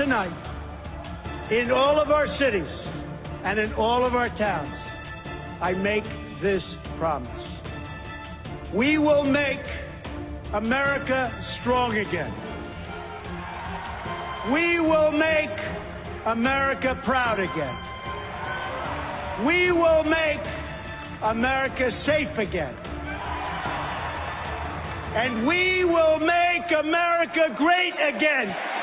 Tonight, in all of our cities and in all of our towns, I make this promise. We will make America strong again. We will make America proud again. We will make America safe again. And we will make America great again.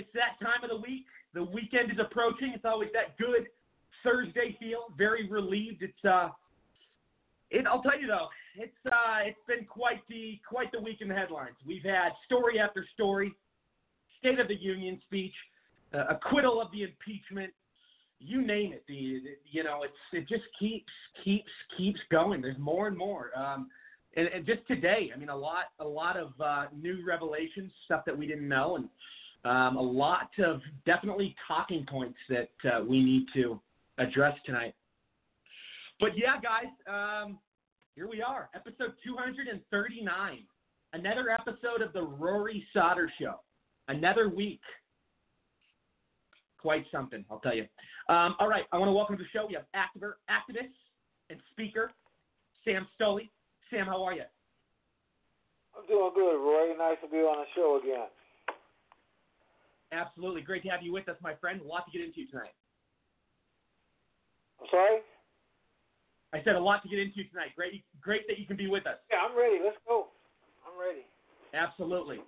It's that time of the week. The weekend is approaching. It's always that good Thursday feel. Very relieved. It's uh, it. I'll tell you though, it's uh, it's been quite the quite the week in the headlines. We've had story after story, State of the Union speech, uh, acquittal of the impeachment, you name it. The, you know it's it just keeps keeps keeps going. There's more and more. Um, and, and just today, I mean, a lot a lot of uh, new revelations, stuff that we didn't know, and um, a lot of definitely talking points that uh, we need to address tonight. But yeah, guys, um, here we are, episode 239. Another episode of the Rory Sauter Show. Another week. Quite something, I'll tell you. Um, all right, I want to welcome to the show. We have activer, activist and speaker Sam Stoley. Sam, how are you? I'm doing good, Roy. Nice to be on the show again. Absolutely. Great to have you with us, my friend. A lot to get into tonight. I'm sorry? I said a lot to get into tonight. Great, great that you can be with us. Yeah, I'm ready. Let's go. I'm ready. Absolutely.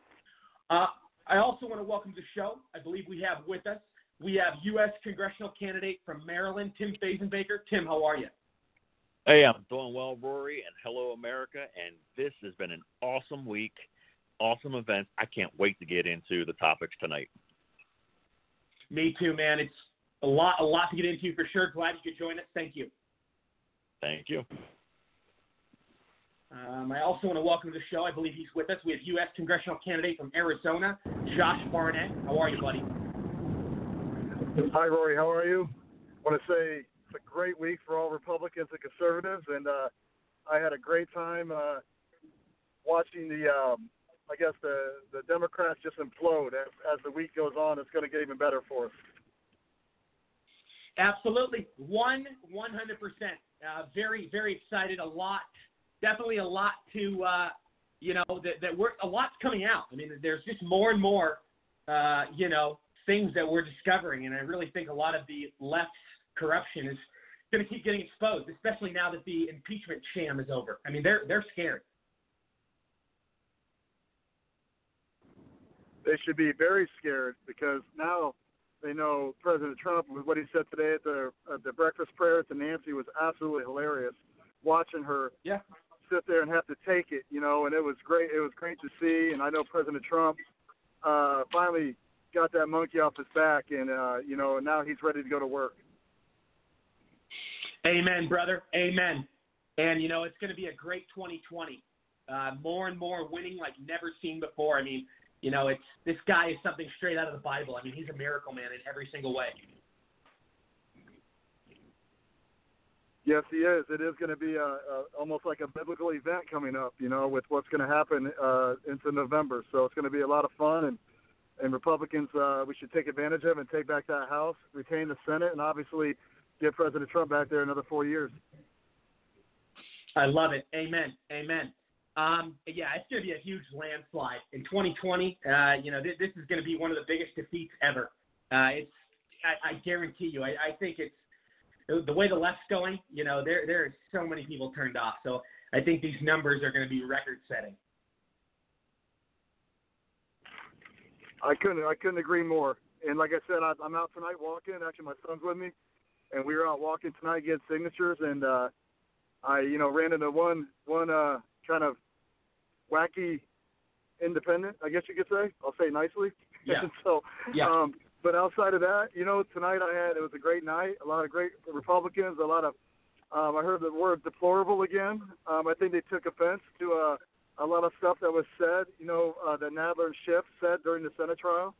Uh, I also want to welcome to the show. I believe we have with us we have U.S. congressional candidate from Maryland, Tim Fazenbaker. Tim, how are you? Hey, I'm doing well, Rory, and hello, America. And this has been an awesome week, awesome event. I can't wait to get into the topics tonight. Me too, man. It's a lot, a lot to get into for sure. Glad you could join us. Thank you. Thank you. Um, I also want to welcome to the show. I believe he's with us. We have U.S. congressional candidate from Arizona, Josh Barnett. How are you, buddy? Hi, Rory. How are you? I want to say it's a great week for all Republicans and conservatives, and uh, I had a great time uh, watching the, um, I guess the the Democrats just implode as as the week goes on. It's going to get even better for us. Absolutely, one one hundred percent. Uh, very very excited. A lot, definitely a lot to uh, you know that that we're a lot's coming out. I mean, there's just more and more uh, you know things that we're discovering, and I really think a lot of the left's corruption is going to keep getting exposed, especially now that the impeachment sham is over. I mean, they're they're scared. They should be very scared because now they know President Trump with what he said today at the at the breakfast prayer to Nancy was absolutely hilarious. Watching her yeah. sit there and have to take it, you know, and it was great. It was great to see, and I know President Trump uh, finally got that monkey off his back, and uh, you know now he's ready to go to work. Amen, brother. Amen. And you know it's going to be a great 2020. Uh, more and more winning like never seen before. I mean, you know, it's this guy is something straight out of the Bible. I mean, he's a miracle man in every single way. Yes, he is. It is going to be a, a almost like a biblical event coming up, you know, with what's going to happen uh, into November. So it's going to be a lot of fun, and and Republicans uh, we should take advantage of and take back that House, retain the Senate, and obviously get President Trump back there another four years. I love it. Amen. Amen. Um, yeah, it's going to be a huge landslide in 2020. Uh, you know, this, this is going to be one of the biggest defeats ever. Uh, it's, I, I guarantee you. I, I think it's the way the left's going. You know, there there are so many people turned off. So I think these numbers are going to be record-setting. I couldn't I couldn't agree more. And like I said, I, I'm out tonight walking. Actually, my son's with me, and we were out walking tonight getting signatures. And uh, I, you know, ran into one one uh, kind of wacky independent, I guess you could say. I'll say nicely. Yeah. so, yeah. um, but outside of that, you know, tonight I had it was a great night. A lot of great Republicans. A lot of um, I heard the word deplorable again. Um, I think they took offense to uh, a lot of stuff that was said, you know, uh, that Nadler and Schiff said during the Senate trial.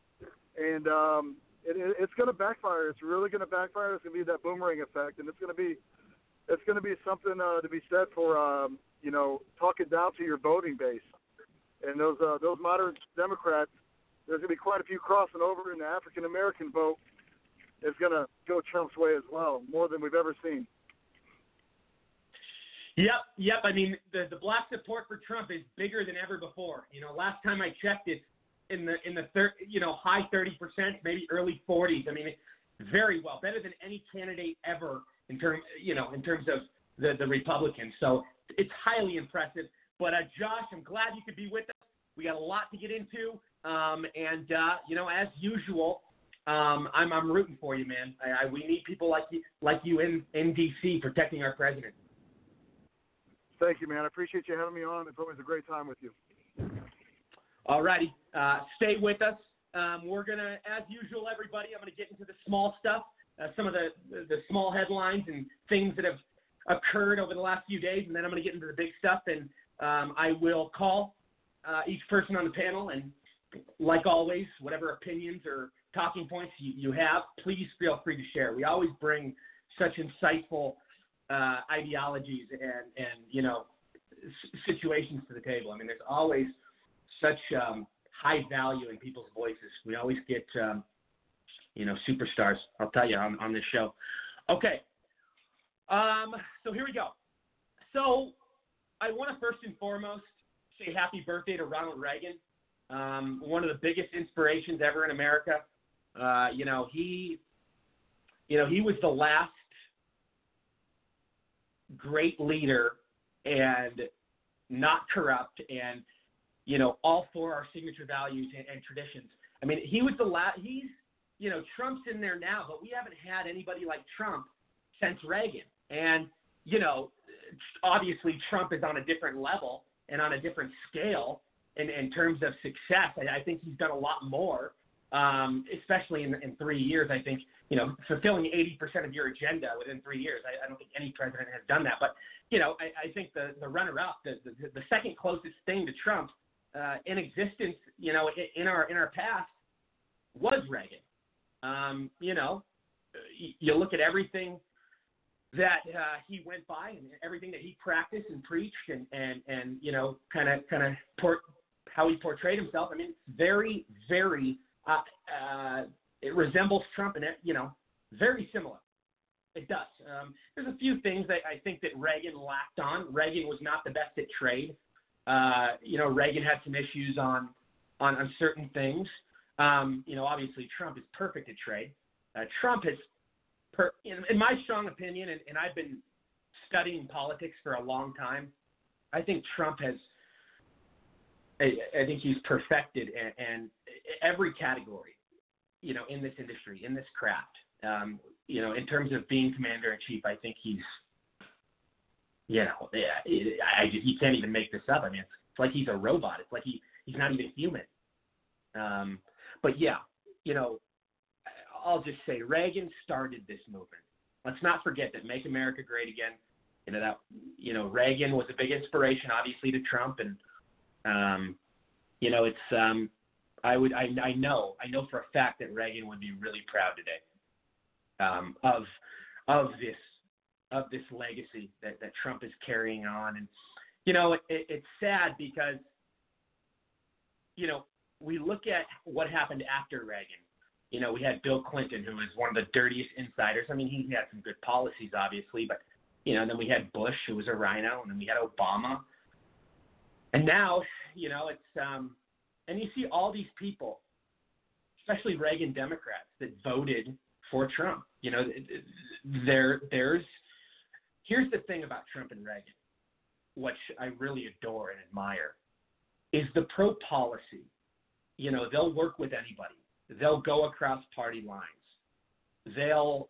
And, um, it, it, it's going to backfire. It's really going to backfire. It's going to be that boomerang effect, and it's going to be it's going to be something uh, to be said for um, you know talking down to your voting base. And those uh, those moderate Democrats, there's going to be quite a few crossing over, and the African American vote is going to go Trump's way as well, more than we've ever seen. Yep, yep. I mean, the the black support for Trump is bigger than ever before. You know, last time I checked, it's in the in the thir- you know high 30 percent, maybe early 40s. I mean, very well, better than any candidate ever in terms you know in terms of the the Republicans. So it's highly impressive. But uh, Josh, I'm glad you could be with us. We got a lot to get into, um, and uh, you know, as usual, um, I'm I'm rooting for you, man. I, I, we need people like you like you in in DC protecting our president. Thank you, man. I appreciate you having me on. It's always a great time with you. All righty. Uh, stay with us. Um, we're going to, as usual, everybody, I'm going to get into the small stuff, uh, some of the, the small headlines and things that have occurred over the last few days, and then I'm going to get into the big stuff. And um, I will call uh, each person on the panel, and like always, whatever opinions or talking points you, you have, please feel free to share. We always bring such insightful uh, ideologies and and you know s- situations to the table. I mean, there's always such um, high value in people's voices. We always get um, you know superstars. I'll tell you on, on this show. Okay, um, so here we go. So I want to first and foremost say happy birthday to Ronald Reagan, um, one of the biggest inspirations ever in America. Uh, you know he, you know he was the last great leader and not corrupt and you know all for our signature values and, and traditions. I mean, he was the last. He's you know Trump's in there now, but we haven't had anybody like Trump since Reagan. And you know, obviously Trump is on a different level and on a different scale in, in terms of success. I, I think he's done a lot more, um, especially in, in three years. I think you know, fulfilling 80% of your agenda within three years. I, I don't think any president has done that. But, you know, I, I think the, the runner up, the, the, the second closest thing to Trump uh, in existence, you know, in, in our in our past was Reagan. Um, you know, you look at everything that uh, he went by and everything that he practiced and preached and and and you know, kind of kind of port how he portrayed himself. I mean, it's very very uh, uh, it resembles Trump, and you know, very similar. It does. Um, there's a few things that I think that Reagan lacked on. Reagan was not the best at trade. Uh, you know, Reagan had some issues on on, on certain things. Um, you know, obviously Trump is perfect at trade. Uh, Trump has, per, in, in my strong opinion, and, and I've been studying politics for a long time. I think Trump has. I, think he's perfected and, every category you know, in this industry, in this craft. Um, you know, in terms of being commander in chief, I think he's, you know, I, I just, you can't even make this up. I mean, it's, it's like he's a robot. It's like he he's not even human. Um, but yeah, you know, I'll just say Reagan started this movement. Let's not forget that Make America Great Again. You know that you know Reagan was a big inspiration, obviously, to Trump, and um, you know it's um, I would I, I know I know for a fact that Reagan would be really proud today um, of of this of this legacy that, that Trump is carrying on and you know it, it's sad because you know we look at what happened after Reagan you know we had Bill Clinton who was one of the dirtiest insiders I mean he had some good policies obviously but you know then we had Bush who was a RINO, and then we had Obama and now you know it's um and you see all these people, especially Reagan Democrats, that voted for Trump. You know, there there's here's the thing about Trump and Reagan, which I really adore and admire, is the pro policy. You know, they'll work with anybody. They'll go across party lines. They'll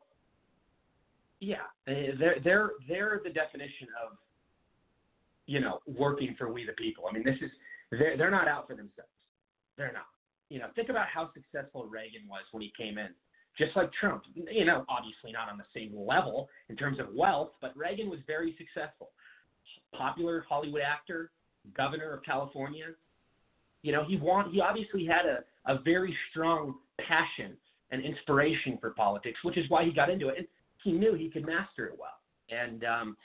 yeah, they're they're they're the definition of you know working for we the people. I mean, this is they're they're not out for themselves. They're not. You know, think about how successful Reagan was when he came in. Just like Trump, you know, obviously not on the same level in terms of wealth, but Reagan was very successful. Popular Hollywood actor, governor of California. You know, he want he obviously had a, a very strong passion and inspiration for politics, which is why he got into it. And he knew he could master it well. And um,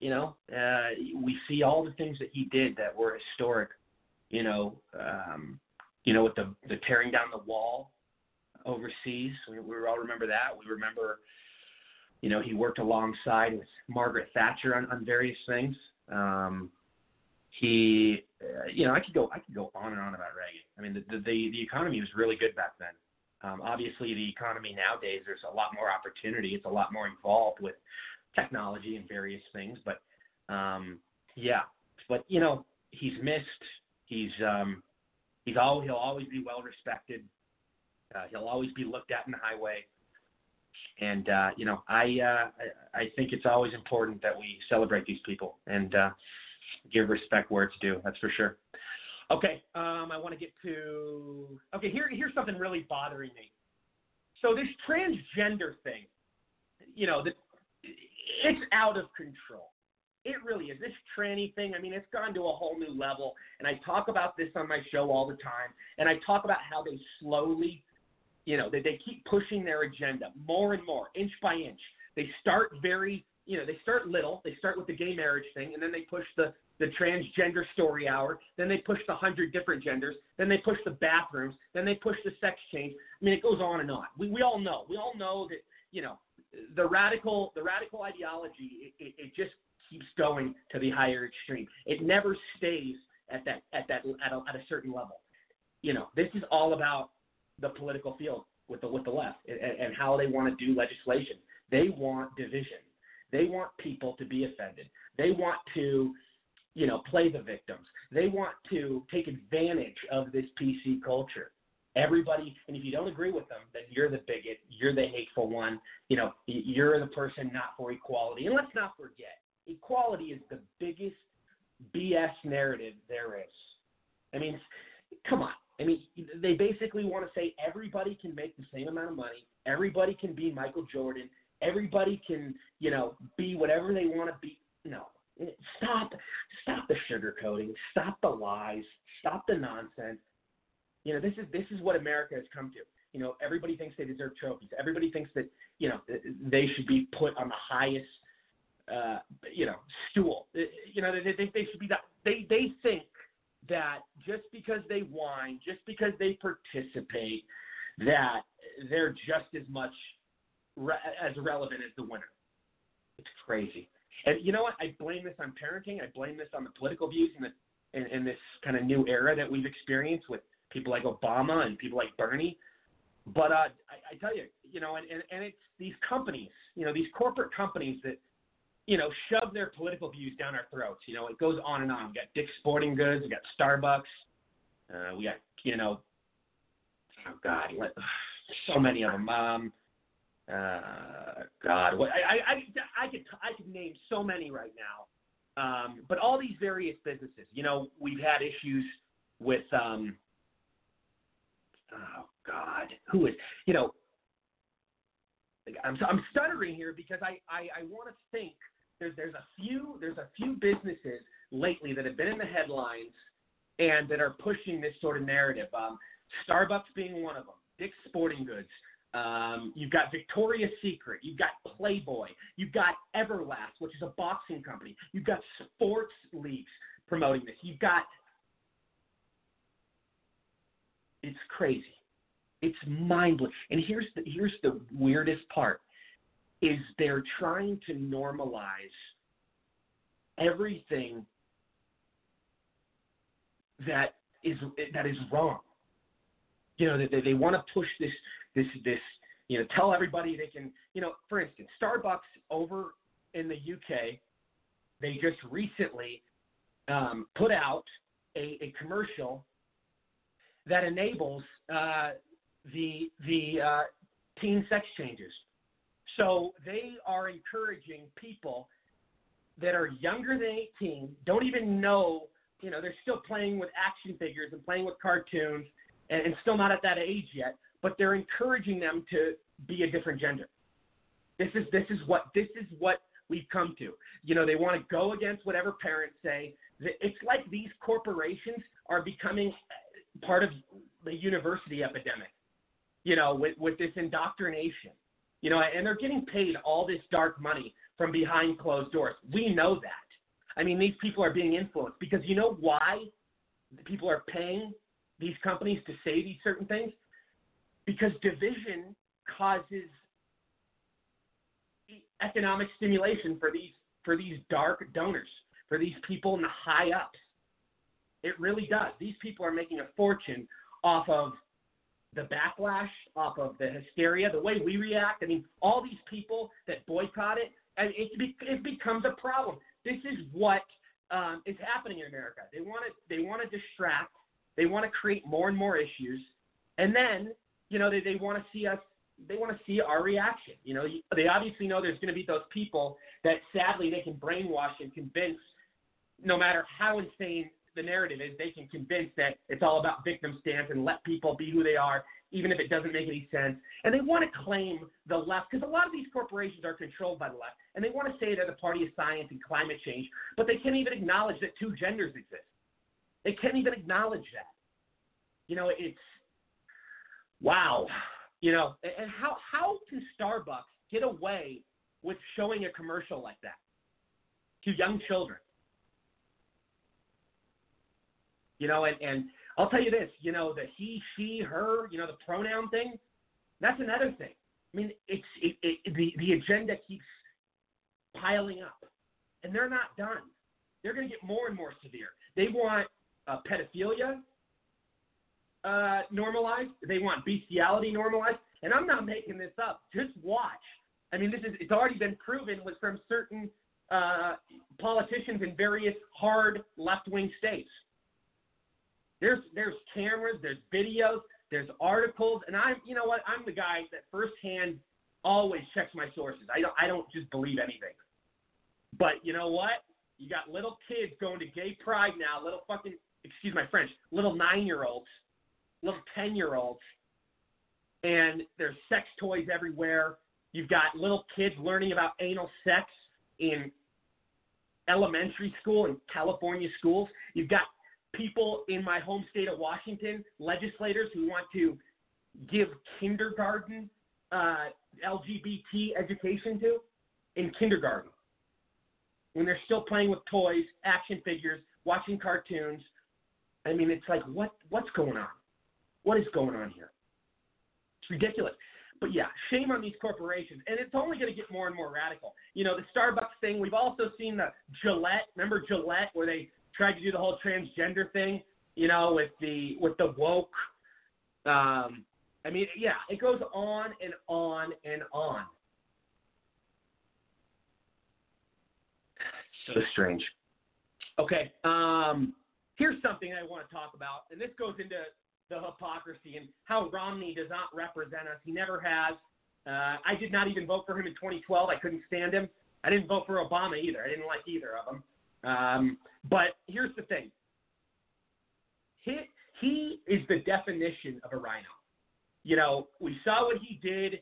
you know, uh, we see all the things that he did that were historic. You know, um, you know, with the the tearing down the wall overseas. We, we all remember that. We remember, you know, he worked alongside with Margaret Thatcher on, on various things. Um, he, uh, you know, I could go, I could go on and on about Reagan. I mean, the the, the, economy was really good back then. Um, obviously, the economy nowadays, there's a lot more opportunity. It's a lot more involved with technology and various things. But um, yeah, but you know, he's missed. He's um, he's all he'll always be well respected. Uh, he'll always be looked at in the highway. And uh, you know, I, uh, I I think it's always important that we celebrate these people and uh, give respect where it's due. That's for sure. Okay, um, I want to get to okay. Here, here's something really bothering me. So this transgender thing, you know, the, it's out of control. It really is. This tranny thing, I mean, it's gone to a whole new level. And I talk about this on my show all the time. And I talk about how they slowly, you know, they, they keep pushing their agenda more and more, inch by inch. They start very, you know, they start little. They start with the gay marriage thing, and then they push the the transgender story hour. Then they push the hundred different genders. Then they push the bathrooms. Then they push the sex change. I mean, it goes on and on. We we all know. We all know that you know the radical the radical ideology. It, it, it just keeps going to the higher extreme. It never stays at that at that at a, at a certain level. You know, this is all about the political field with the with the left and, and how they want to do legislation. They want division. They want people to be offended. They want to you know, play the victims. They want to take advantage of this PC culture. Everybody, and if you don't agree with them, then you're the bigot, you're the hateful one, you know, you're the person not for equality. And let's not forget, equality is the biggest BS narrative there is. I mean, come on. I mean, they basically want to say everybody can make the same amount of money, everybody can be Michael Jordan, everybody can, you know, be whatever they want to be. No, Stop, stop the sugarcoating. Stop the lies. Stop the nonsense. You know, this is this is what America has come to. You know, everybody thinks they deserve trophies. Everybody thinks that you know they should be put on the highest, uh, you know, stool. You know, they think they should be that. They they think that just because they whine, just because they participate, that they're just as much re- as relevant as the winner. It's crazy. And you know what? I blame this on parenting. I blame this on the political views in, the, in this kind of new era that we've experienced with people like Obama and people like Bernie. But uh, I, I tell you, you know, and, and, and it's these companies, you know, these corporate companies that, you know, shove their political views down our throats. You know, it goes on and on. We got Dick's Sporting Goods, we got Starbucks, uh, we got, you know, oh God, so many of them. Um, uh, God, what I, I I could I could name so many right now. Um, but all these various businesses, you know, we've had issues with um, oh God, who is you know, I'm I'm stuttering here because I I, I want to think there's there's a few there's a few businesses lately that have been in the headlines and that are pushing this sort of narrative. Um, Starbucks being one of them, Dick's Sporting Goods, um, you've got Victoria's Secret. You've got Playboy. You've got Everlast, which is a boxing company. You've got sports leagues promoting this. You've got. It's crazy. It's mind blowing. And here's the here's the weirdest part, is they're trying to normalize everything that is that is wrong. You know, they, they want to push this this this you know tell everybody they can you know for instance Starbucks over in the UK they just recently um, put out a, a commercial that enables uh, the the uh, teen sex changes. So they are encouraging people that are younger than 18, don't even know, you know, they're still playing with action figures and playing with cartoons and, and still not at that age yet, but they're encouraging them to be a different gender. This is this is what this is what we've come to. You know, they want to go against whatever parents say. It's like these corporations are becoming uh, part of the university epidemic. you know, with, with this indoctrination. You know, and they're getting paid all this dark money from behind closed doors. We know that. I mean, these people are being influenced because you know why people are paying these companies to say these certain things? Because division causes economic stimulation for these for these dark donors, for these people in the high ups. It really does. These people are making a fortune off of the backlash, off of the hysteria, the way we react. I mean, all these people that boycott it, and it, it becomes a problem. This is what um, is happening in America. They want to they want to distract. They want to create more and more issues, and then you know they, they want to see us. They want to see our reaction. You know, they obviously know there's going to be those people that sadly they can brainwash and convince, no matter how insane the narrative is, they can convince that it's all about victim stance and let people be who they are, even if it doesn't make any sense. And they want to claim the left, because a lot of these corporations are controlled by the left, and they want to say they're the party of science and climate change, but they can't even acknowledge that two genders exist. They can't even acknowledge that. You know, it's wow. You know, and how how can Starbucks get away with showing a commercial like that to young children? You know, and, and I'll tell you this, you know, the he, she, her, you know, the pronoun thing, that's another thing. I mean, it's it, it, the the agenda keeps piling up, and they're not done. They're going to get more and more severe. They want uh, pedophilia uh, normalized. They want bestiality normalized. And I'm not making this up. Just watch. I mean, this is it's already been proven with from certain uh, politicians in various hard left wing states. There's there's cameras, there's videos, there's articles, and I'm you know what I'm the guy that firsthand always checks my sources. I don't I don't just believe anything. But you know what? You got little kids going to gay pride now, little fucking excuse my French, little nine year olds, little ten year olds, and there's sex toys everywhere. You've got little kids learning about anal sex in elementary school and California schools. You've got people in my home state of Washington, legislators who want to give kindergarten uh, LGBT education to in kindergarten when they're still playing with toys, action figures, watching cartoons. I mean, it's like what what's going on? What is going on here? It's ridiculous. But yeah, shame on these corporations, and it's only going to get more and more radical. You know, the Starbucks thing. We've also seen the Gillette. Remember Gillette, where they tried to do the whole transgender thing, you know, with the with the woke. Um, I mean, yeah, it goes on and on and on. So strange. Okay, um, here's something I want to talk about, and this goes into the hypocrisy and how Romney does not represent us. He never has. Uh, I did not even vote for him in 2012. I couldn't stand him. I didn't vote for Obama either. I didn't like either of them. Um, but here's the thing. He, he is the definition of a RINO. You know, we saw what he did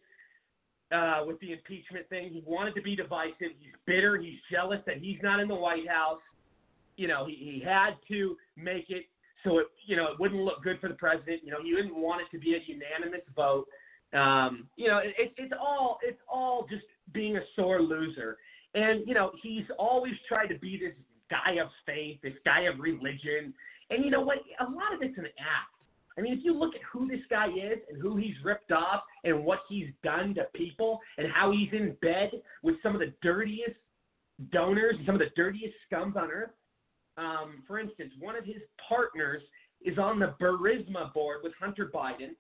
uh, with the impeachment thing. He wanted to be divisive. He's bitter. He's jealous that he's not in the White House. You know, he, he had to make it so it, you know, it wouldn't look good for the president. You know, he didn't want it to be a unanimous vote. Um, you know, it, it's all it's all just being a sore loser. And you know, he's always tried to be this guy of faith, this guy of religion. And you know what? A lot of it's an act. I mean, if you look at who this guy is and who he's ripped off and what he's done to people and how he's in bed with some of the dirtiest donors, and some of the dirtiest scums on earth. Um, for instance, one of his partners is on the Burisma board with Hunter Biden.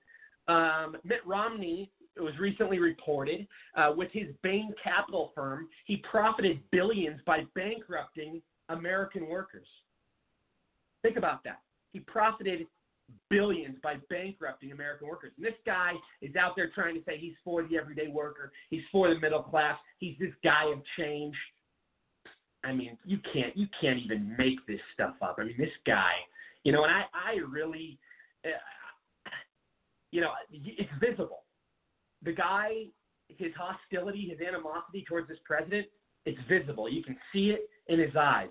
Um, Mitt Romney it was recently reported uh, with his Bain Capital firm, he profited billions by bankrupting American workers. Think about that. He profited billions by bankrupting American workers. And this guy is out there trying to say he's for the everyday worker, he's for the middle class, he's this guy of change. I mean, you can't you can't even make this stuff up. I mean, this guy, you know, and I I really, uh, you know, it's visible. The guy, his hostility, his animosity towards this president, it's visible. You can see it in his eyes.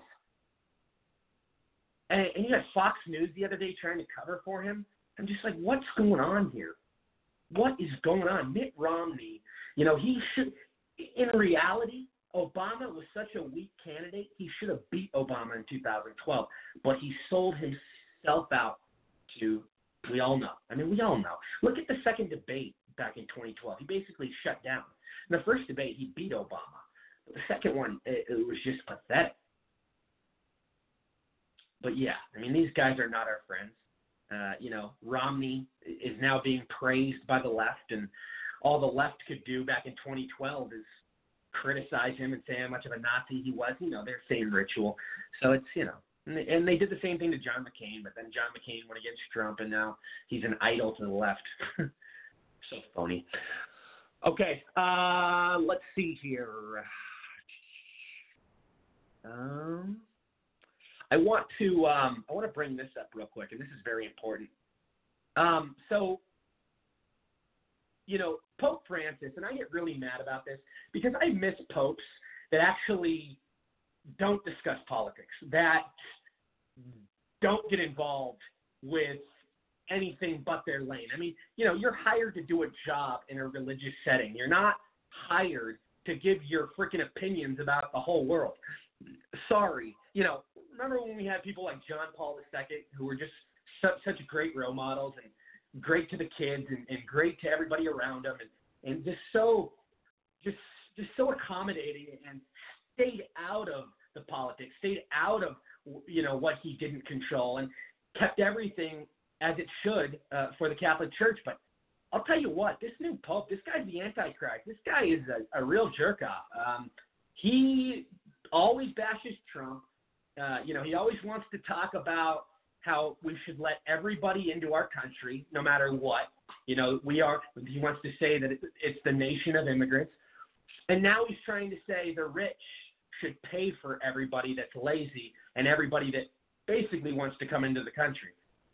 And, and you had Fox News the other day trying to cover for him. I'm just like, what's going on here? what is going on? Mitt Romney, you know, he should, in reality, Obama was such a weak candidate, he should have beat Obama in 2012, but he sold himself out to, we all know. I mean, we all know. Look at the second debate back in 2012. He basically shut down. In the first debate, he beat Obama. But the second one, it, it was just pathetic. But yeah, I mean, these guys are not our friends. Uh, you know, Romney is now being praised by the left, and all the left could do back in 2012 is criticize him and say how much of a Nazi he was. You know, their same ritual. So it's you know, and they, and they did the same thing to John McCain, but then John McCain went against Trump, and now he's an idol to the left. so phony. Okay, uh, let's see here. Um, I want to um, I want to bring this up real quick, and this is very important. Um, so, you know, Pope Francis, and I get really mad about this because I miss popes that actually don't discuss politics, that don't get involved with anything but their lane. I mean, you know, you're hired to do a job in a religious setting. You're not hired to give your freaking opinions about the whole world. Sorry, you know, remember when we had people like John Paul II who were just such, such great role models and great to the kids and, and great to everybody around them and, and just so just just so accommodating and stayed out of the politics, stayed out of you know what he didn't control and kept everything as it should uh, for the Catholic Church. But I'll tell you what, this new pope, this guy's the Antichrist. This guy is a, a real jerk off. Um, he always bashes Trump. Uh, you know, he always wants to talk about how we should let everybody into our country, no matter what. You know, we are. He wants to say that it's the nation of immigrants, and now he's trying to say the rich should pay for everybody that's lazy and everybody that basically wants to come into the country.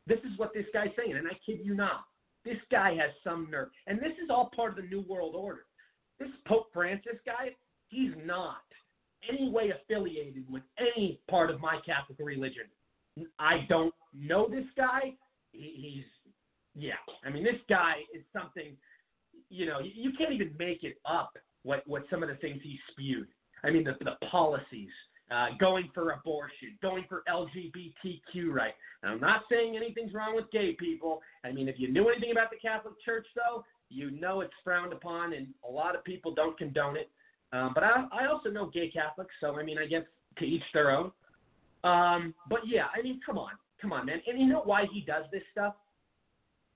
This is what this guy's saying, and I kid you not. This guy has some nerve, and this is all part of the New World Order. This Pope Francis guy, he's not any way affiliated with any part of my Catholic religion. I don't know this guy. He, he's, yeah. I mean, this guy is something. You know, you, you can't even make it up. What what some of the things he spewed. I mean, the the policies, uh, going for abortion, going for LGBTQ right. Now, I'm not saying anything's wrong with gay people. I mean, if you knew anything about the Catholic Church, though, you know it's frowned upon, and a lot of people don't condone it. Um, but I, I also know gay Catholics, so I mean, I guess to each their own. Um, but yeah, I mean, come on, come on, man. And you know why he does this stuff?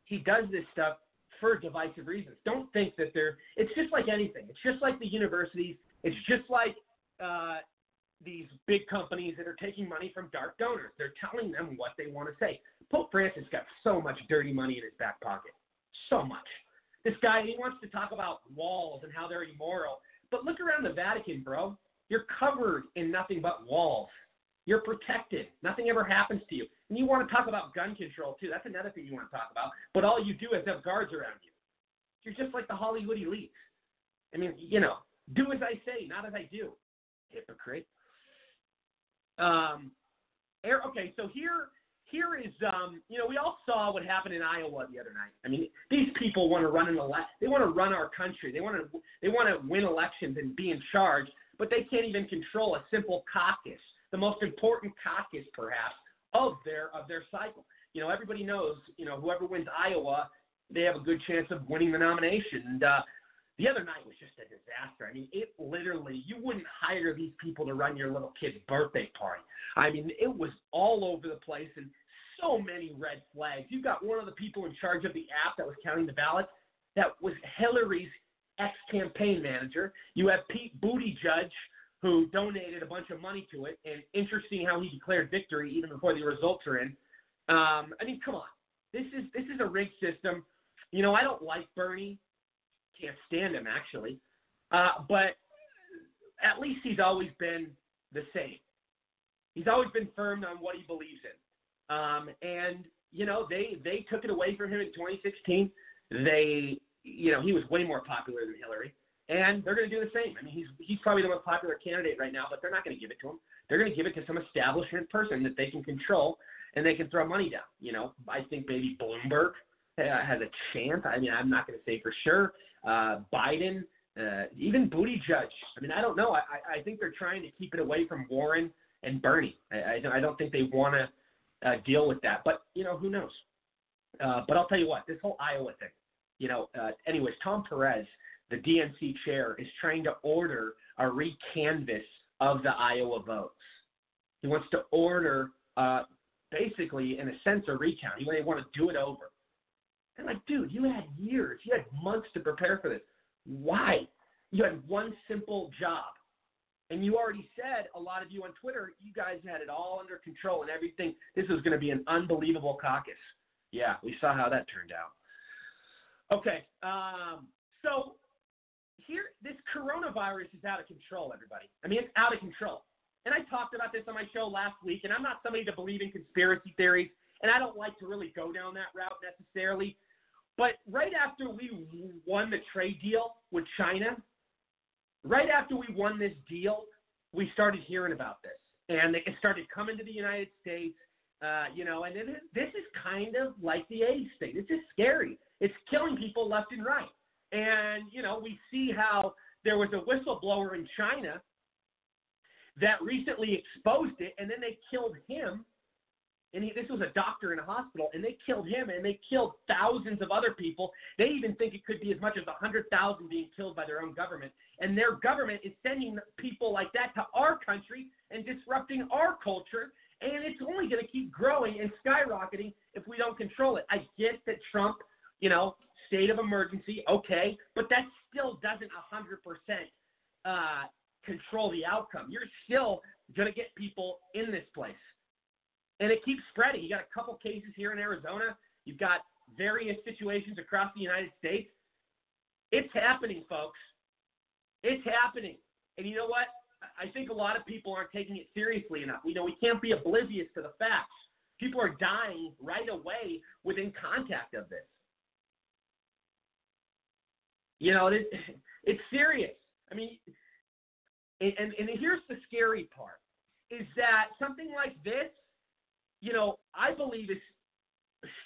He does this stuff for divisive reasons. Don't think that they're. It's just like anything. It's just like the universities. It's just like uh, these big companies that are taking money from dark donors. They're telling them what they want to say. Pope Francis got so much dirty money in his back pocket. So much. This guy, he wants to talk about walls and how they're immoral. But look around the Vatican, bro. You're covered in nothing but walls. You're protected. Nothing ever happens to you. And you want to talk about gun control, too. That's another thing you want to talk about. But all you do is have guards around you. You're just like the Hollywood elites. I mean, you know, do as I say, not as I do. Hypocrite. Um, air, okay, so here here is um, you know we all saw what happened in Iowa the other night. I mean, these people want to run an elect. They want to run our country. They want to they want to win elections and be in charge, but they can't even control a simple caucus, the most important caucus perhaps of their of their cycle. You know, everybody knows you know whoever wins Iowa, they have a good chance of winning the nomination. And uh, the other night was just a disaster. I mean, it literally, you wouldn't hire these people to run your little kid's birthday party. I mean, it was all over the place and so many red flags. You got one of the people in charge of the app that was counting the ballots that was Hillary's ex campaign manager. You have Pete Buttigieg, who donated a bunch of money to it, and interesting how he declared victory even before the results are in. Um, I mean, come on. This is this is a rigged system. You know, I don't like Bernie can't stand him actually. Uh, but at least he's always been the same. He's always been firm on what he believes in. Um, and you know, they they took it away from him in 2016. They, you know, he was way more popular than Hillary, and they're going to do the same. I mean, he's he's probably the most popular candidate right now, but they're not going to give it to him. They're going to give it to some establishment person that they can control and they can throw money down. You know, I think maybe Bloomberg uh, has a chance. I mean, I'm not going to say for sure. Uh, Biden, uh, even Buttigieg. I mean, I don't know. I, I think they're trying to keep it away from Warren and Bernie. I, I, don't- I don't think they want to uh, deal with that. But you know, who knows? Uh, but I'll tell you what, this whole Iowa thing. You know, uh, anyways, Tom Perez, the DNC chair, is trying to order a recanvass of the Iowa votes. He wants to order, uh, basically, in a sense, a recount. He they want to do it over. And like, dude, you had years, you had months to prepare for this. Why? You had one simple job. And you already said, a lot of you on Twitter, you guys had it all under control and everything. This was going to be an unbelievable caucus. Yeah, we saw how that turned out. Okay, um, so here, this coronavirus is out of control, everybody. I mean, it's out of control. And I talked about this on my show last week, and I'm not somebody to believe in conspiracy theories, and I don't like to really go down that route necessarily. But right after we won the trade deal with China, right after we won this deal, we started hearing about this, and it started coming to the United States. Uh, you know, and it is, this is kind of like the AIDS thing. It's just scary. It's killing people left and right. And you know, we see how there was a whistleblower in China that recently exposed it, and then they killed him. And he, this was a doctor in a hospital, and they killed him, and they killed thousands of other people. They even think it could be as much as 100,000 being killed by their own government. And their government is sending people like that to our country and disrupting our culture. And it's only going to keep growing and skyrocketing if we don't control it. I get that Trump, you know, state of emergency, okay, but that still doesn't 100% uh, control the outcome. You're still going to get people in this place. And it keeps spreading. You got a couple cases here in Arizona. You've got various situations across the United States. It's happening, folks. It's happening. And you know what? I think a lot of people aren't taking it seriously enough. We know we can't be oblivious to the facts. People are dying right away within contact of this. You know, it, it's serious. I mean, and, and, and here's the scary part is that something like this, you know, I believe is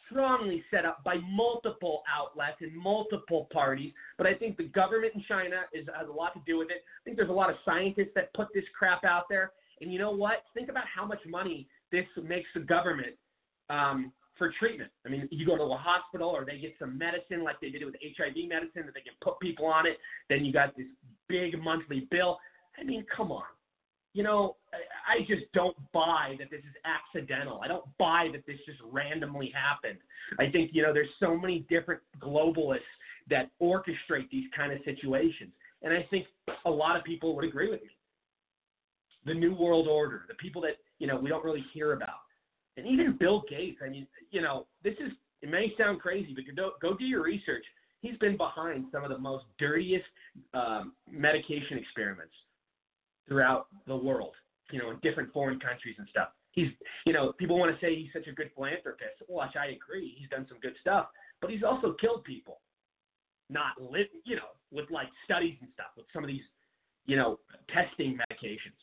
strongly set up by multiple outlets and multiple parties. But I think the government in China is, has a lot to do with it. I think there's a lot of scientists that put this crap out there. And you know what? Think about how much money this makes the government um, for treatment. I mean, you go to a hospital or they get some medicine like they did with HIV medicine that they can put people on it. Then you got this big monthly bill. I mean, come on. You know, I, just don't buy that this is accidental. I don't buy that this just randomly happened. I think, you know, there's so many different globalists that orchestrate these kind of situations. And I think a lot of people would agree with me. The New World Order, the people that, you know, we don't really hear about. And even Bill Gates, I mean, you know, this is, it may sound crazy, but go, go do your research. He's been behind some of the most dirtiest um, medication experiments throughout the world, you know, in different foreign countries and stuff. He's, you know, people want to say he's such a good philanthropist, which I agree. He's done some good stuff, but he's also killed people. Not lit, you know, with like studies and stuff, with some of these, you know, testing medications.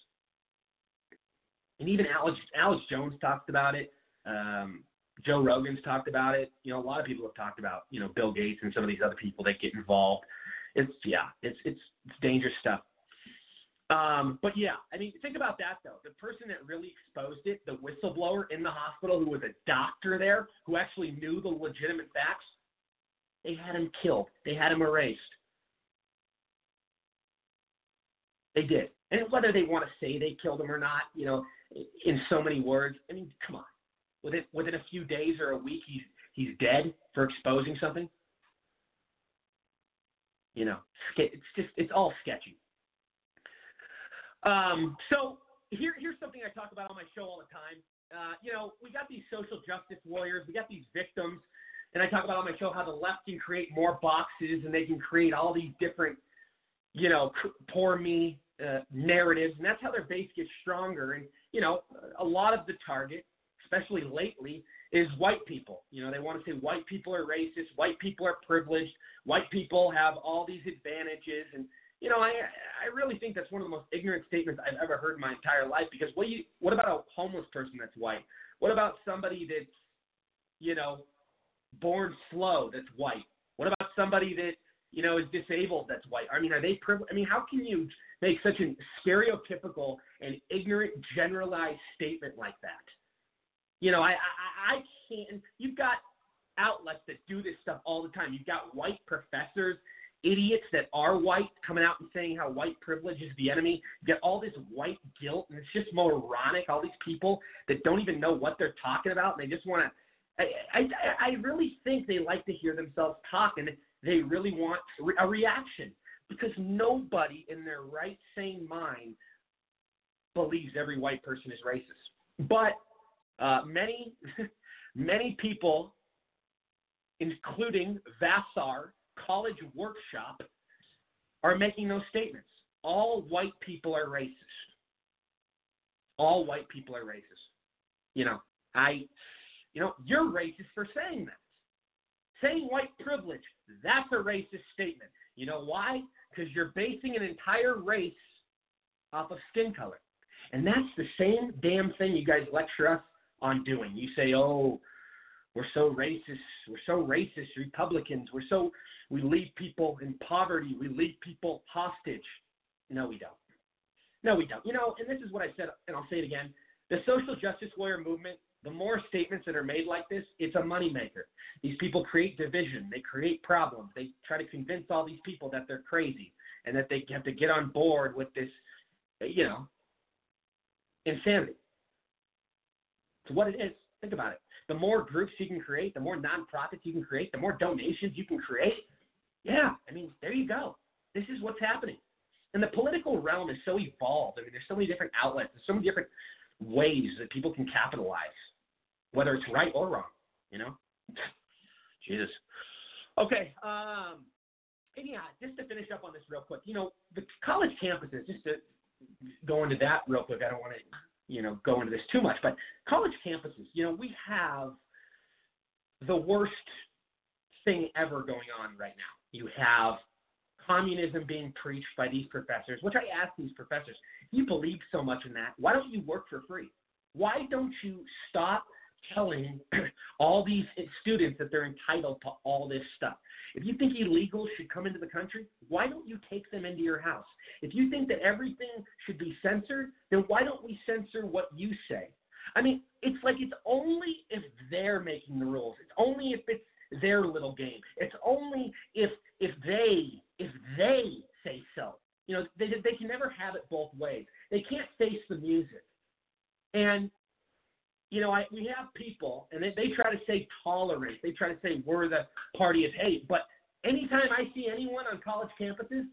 And even Alex Alex Jones talked about it. Um, Joe Rogan's talked about it. You know, a lot of people have talked about, you know, Bill Gates and some of these other people that get involved. It's yeah, it's it's it's dangerous stuff. Um, but yeah, I mean, think about that though. The person that really exposed it, the whistleblower in the hospital who was a doctor there, who actually knew the legitimate facts, they had him killed. They had him erased. They did. And whether they want to say they killed him or not, you know, in so many words, I mean, come on. Within within a few days or a week, he's he's dead for exposing something. You know, it's just it's all sketchy. Um, so here, here's something I talk about on my show all the time. Uh, you know, we got these social justice warriors, we got these victims, and I talk about on my show how the left can create more boxes and they can create all these different, you know, poor me uh, narratives, and that's how their base gets stronger. And you know, a lot of the target, especially lately, is white people. You know, they want to say white people are racist, white people are privileged, white people have all these advantages, and you know, I I really think that's one of the most ignorant statements I've ever heard in my entire life. Because what you what about a homeless person that's white? What about somebody that's, you know, born slow that's white? What about somebody that you know is disabled that's white? I mean, are they privileged? I mean, how can you make such a stereotypical and ignorant generalized statement like that? You know, I I, I can't. You've got outlets that do this stuff all the time. You've got white professors, idiots that are white coming out and saying how white privilege is the enemy. You get all this white guilt, and it's just moronic. All these people that don't even know what they're talking about, and they just want to. I, I, I really think they like to hear themselves talk, and they really want a reaction because nobody in their right sane mind believes every white person is racist. But uh, many, many people including Vassar College Workshop, are making those statements. All white people are racist. All white people are racist. You know, I, you know, you're racist for saying that. Saying white privilege, that's a racist statement. You know why? Because you're basing an entire race off of skin color. And that's the same damn thing you guys lecture us on doing. You say, oh, we're so racist. We're so racist. Republicans. We're so we leave people in poverty. We leave people hostage. No, we don't. No, we don't. You know, and this is what I said, and I'll say it again. The social justice warrior movement. The more statements that are made like this, it's a moneymaker. These people create division. They create problems. They try to convince all these people that they're crazy and that they have to get on board with this, you know, insanity. It's what it is. Think about it the more groups you can create, the more nonprofits you can create, the more donations you can create. Yeah, I mean, there you go. This is what's happening. And the political realm is so evolved. I mean, there's so many different outlets, there's so many different ways that people can capitalize, whether it's right or wrong, you know? Jesus. Okay, um, and yeah, just to finish up on this real quick, you know, the college campuses, just to go into that real quick, I don't want to you know, go into this too much, but college campuses, you know, we have the worst thing ever going on right now. You have communism being preached by these professors, which I ask these professors, you believe so much in that, why don't you work for free? Why don't you stop telling all these students that they're entitled to all this stuff? If you think illegals should come into the country, why don't you take them into your house? If you think that everything should be censored, then why don't we censor what you say? I mean, it's like it's only if they're making the rules. It's only if it's their little game. It's only if if they if they say so. You know, they they can never have it both ways. They can't face the music. And you know, I, we have people, and they, they try to say tolerate. They try to say we're the party of hate. But anytime I see anyone on college campuses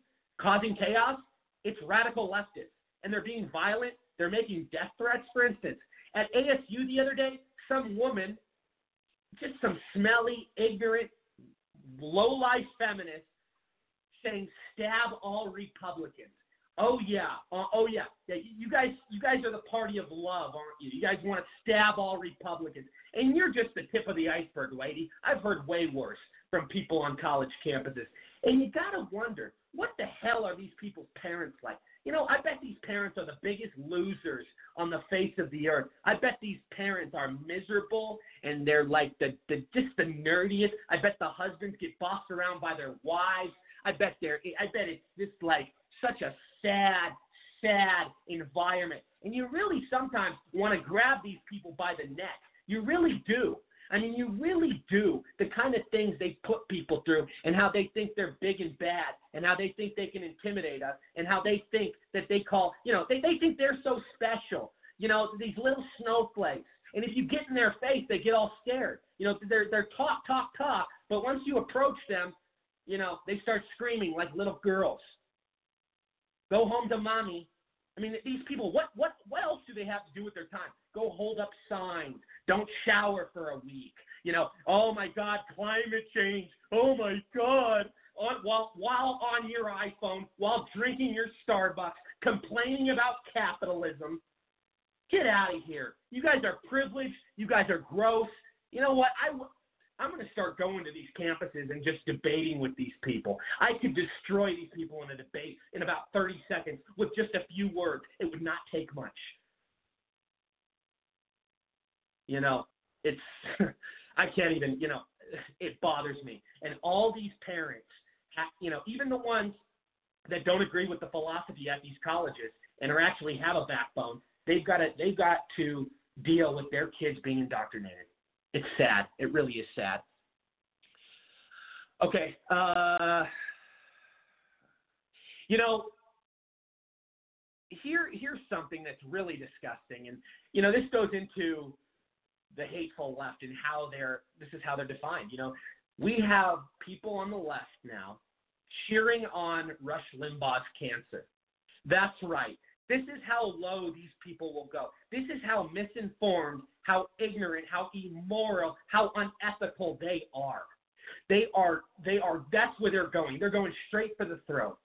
causing chaos, it's radical leftists. And they're being violent. They're making death threats, for instance. At ASU the other day, some woman, just some smelly, ignorant, low-life feminist, saying stab all Republicans. Oh yeah, uh, oh yeah, yeah. You guys, you guys are the party of love, aren't you? You guys want to stab all Republicans, and you're just the tip of the iceberg, lady. I've heard way worse from people on college campuses, and you gotta wonder what the hell are these people's parents like? You know, I bet these parents are the biggest losers on the face of the earth. I bet these parents are miserable and they're like the, the just the nerdiest. I bet the husbands get bossed around by their wives. I bet they're I bet it's just like such a sad, sad environment. And you really sometimes want to grab these people by the neck. You really do. I mean, you really do. The kind of things they put people through and how they think they're big and bad and how they think they can intimidate us and how they think that they call, you know, they, they think they're so special. You know, these little snowflakes. And if you get in their face, they get all scared. You know, they're, they're talk, talk, talk. But once you approach them, you know, they start screaming like little girls. Go home to mommy. I mean, these people, what, what, what else do they have to do with their time? Go hold up signs. Don't shower for a week. You know, oh my God, climate change. Oh my God. On, while, while on your iPhone, while drinking your Starbucks, complaining about capitalism. Get out of here. You guys are privileged. You guys are gross. You know what? I, I'm going to start going to these campuses and just debating with these people. I could destroy these people in a debate in about 30 seconds with just a few words. It would not take much. You know, it's, I can't even, you know, it bothers me. And all these parents, ha you know, even the ones that don't agree with the philosophy at these colleges and are actually have a backbone, they've got to they've got to deal with their kids being indoctrinated. It's sad. It really is sad. Okay. Uh, you know, here here's something that's really disgusting, and you know this goes into the hateful left and how they're this is how they're defined. You know, we have people on the left now cheering on Rush Limbaugh's cancer. That's right. This is how low these people will go. This is how misinformed, how ignorant, how immoral, how unethical they are. They are they are that's where they're going. They're going straight for the throat.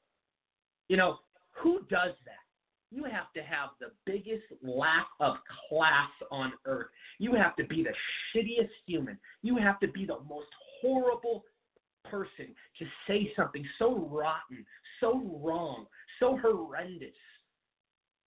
You know, who does that? You have to have the biggest lack of class on earth. You have to be the shittiest human. You have to be the most horrible person to say something so rotten, so wrong, so horrendous.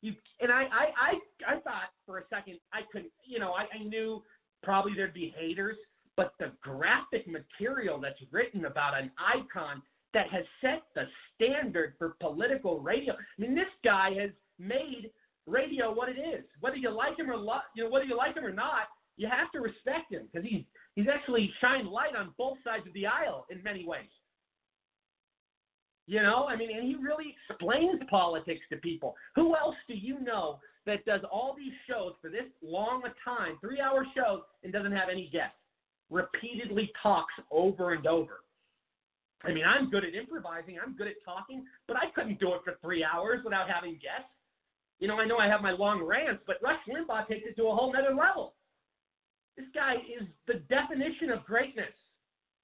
You and I, I, I, I thought for a second I couldn't, you know, I, I knew probably there'd be haters, but the graphic material that's written about an icon that has set the standard for political radio. I mean, this guy has made radio what it is. Whether you like him or lo- you know whether you like him or not, you have to respect him because he's he's actually shined light on both sides of the aisle in many ways. You know, I mean, and he really explains politics to people. Who else do you know that does all these shows for this long a time, three hour shows, and doesn't have any guests? Repeatedly talks over and over. I mean, I'm good at improvising, I'm good at talking, but I couldn't do it for three hours without having guests. You know, I know I have my long rants, but Rush Limbaugh takes it to a whole nother level. This guy is the definition of greatness.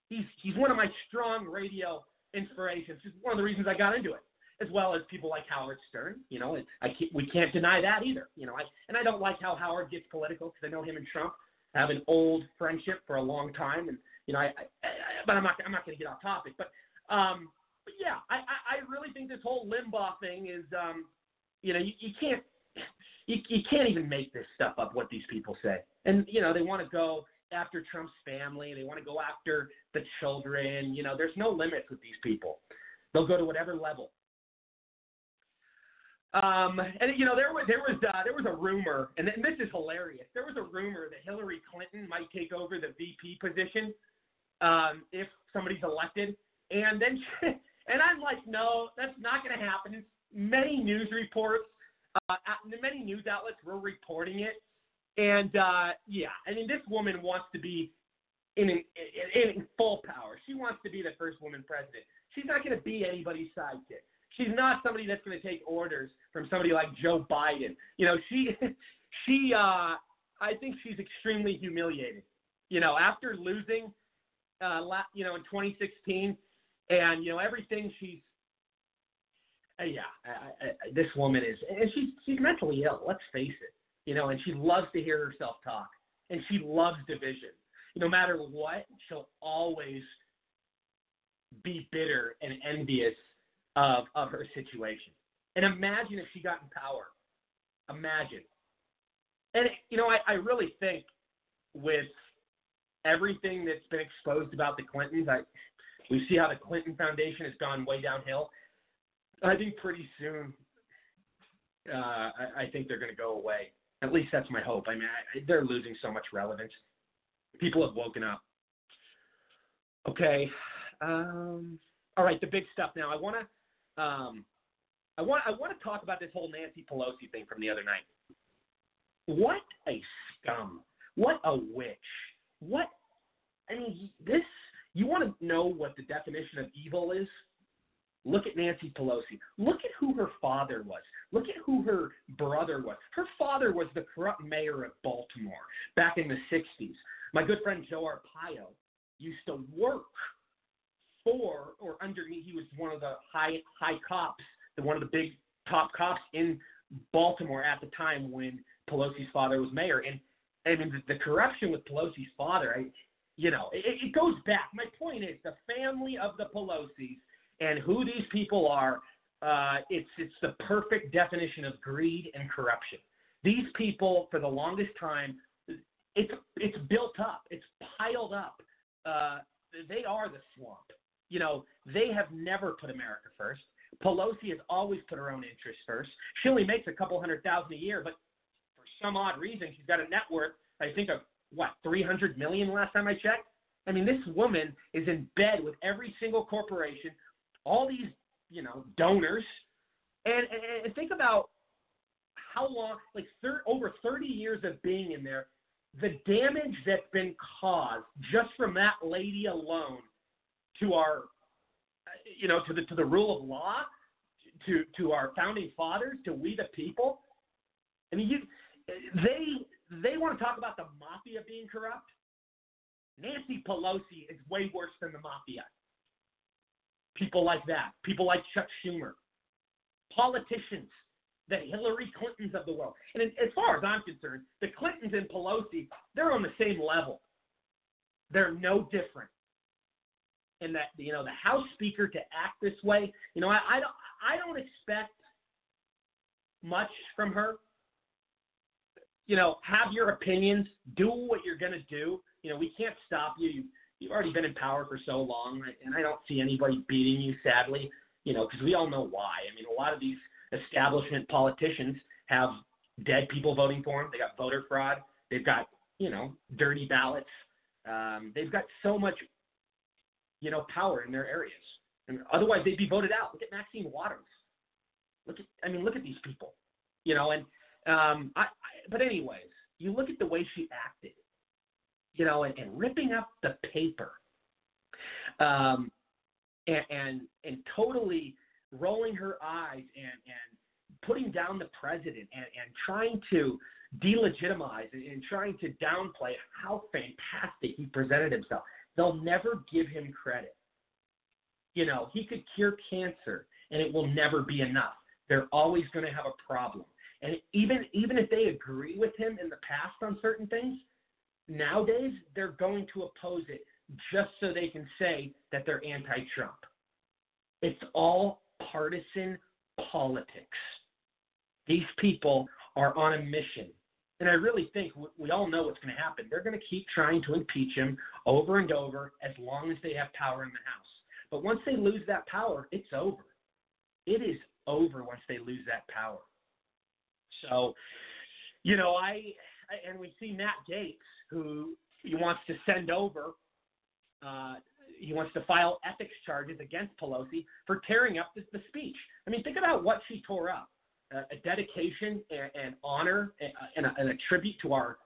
He's he's one of my strong radio inspirations. It's one of the reasons I got into it, as well as people like Howard Stern. You know, I can't, we can't deny that either. You know, I and I don't like how Howard gets political because I know him and Trump have an old friendship for a long time, and you know, I, I, I but I'm not I'm not going to get off topic, but um, but yeah, I, I I really think this whole Limbaugh thing is um, you know, you, you can't you, you can't even make this stuff up what these people say. And you know, they want to go after Trump's family, they want to go after the children, you know, there's no limits with these people. They'll go to whatever level. Um, and you know there was there was uh, there was a rumor, and this is hilarious. There was a rumor that Hillary Clinton might take over the VP position um, if somebody's elected, and then she, and I'm like, no, that's not going to happen many news reports, uh, many news outlets were reporting it. And uh, yeah, I mean, this woman wants to be in, in, in full power. She wants to be the first woman president. She's not going to be anybody's sidekick. She's not somebody that's going to take orders from somebody like Joe Biden. You know, she, she, uh, I think she's extremely humiliated. You know, after losing, uh, la- you know, in 2016, and you know everything she's uh, yeah, I, I, this woman is, and she's she's mentally ill. Let's face it, you know, and she loves to hear herself talk, and she loves division. No matter what, she'll always be bitter and envious of of her situation. And imagine if she got in power. Imagine. And you know, I, I really think with everything that's been exposed about the Clintons, I we see how the Clinton Foundation has gone way downhill. I think pretty soon, uh, I, I think they're going to go away. At least that's my hope. I mean, I, they're losing so much relevance. People have woken up. Okay. Um, all right, the big stuff now. I want to, um, I want, I want to talk about this whole Nancy Pelosi thing from the other night. What a scum! What a witch! What? I mean, this. You want to know what the definition of evil is? Look at Nancy Pelosi. Look at who her father was. Look at who her brother was. Her father was the corrupt mayor of Baltimore back in the 60s. My good friend Joe Arpaio used to work for or underneath. He was one of the high high cops, the one of the big top cops in Baltimore at the time when Pelosi's father was mayor. And mean the, the corruption with Pelosi's father, I, you know, it, it goes back. My point is the family of the Pelosi's and who these people are, uh, it's it's the perfect definition of greed and corruption. These people, for the longest time, it's it's built up, it's piled up uh, they are the swamp. You know, they have never put America first. Pelosi has always put her own interests first. She only makes a couple hundred thousand a year, but for some odd reason, she's got a net worth, I think, of what, 300 million last time I checked? I mean, this woman is in bed with every single corporation, all these, you know, donors. And, and, and think about how long, like thir- over 30 years of being in there, the damage that's been caused just from that lady alone to our, uh, you know, to the to the rule of law, to to our founding fathers, to we the people. I mean, you, they they want to talk about the mafia being corrupt. Nancy Pelosi is way worse than the mafia. People like that, people like Chuck Schumer, politicians, the Hillary Clintons of the world. And as far as I'm concerned, the Clintons and Pelosi, they're on the same level. They're no different. And that you know the House Speaker to act this way, you know, I, I don't I don't expect much from her. You know, have your opinions, do what you're gonna do. You know, we can't stop you. you you've already been in power for so long, and I don't see anybody beating you, sadly. You know, because we all know why. I mean, a lot of these establishment politicians have dead people voting for them. They got voter fraud. They've got you know dirty ballots. Um, they've got so much you know power in their areas, and otherwise they'd be voted out. Look at Maxine Waters. Look at I mean look at these people. You know, and um, I, I but anyways, you look at the way she acted. You know, and, and ripping up the paper. Um, and, and and totally rolling her eyes and, and putting down the president and, and trying to delegitimize and, trying to downplay how fantastic he presented himself. They'll never give him credit. You know, he could cure cancer and it will never be enough. They're always going to have a problem. And even even if they agree with him in the past on certain things, nowadays they're going to oppose it just so they can say that they're anti-Trump. It's all partisan politics. These people are on a mission. And I really think we all know what's going to happen. They're going to keep trying to impeach him over and over as long as they have power in the House. But once they lose that power, it's over. It is over once they lose that power. So, you know, I, and we see Matt Gaetz, who he wants to send over uh, he wants to file ethics charges against Pelosi for tearing up the, the speech. I mean, think about what she tore up: uh, a dedication and, and honor and a, and a, tribute to our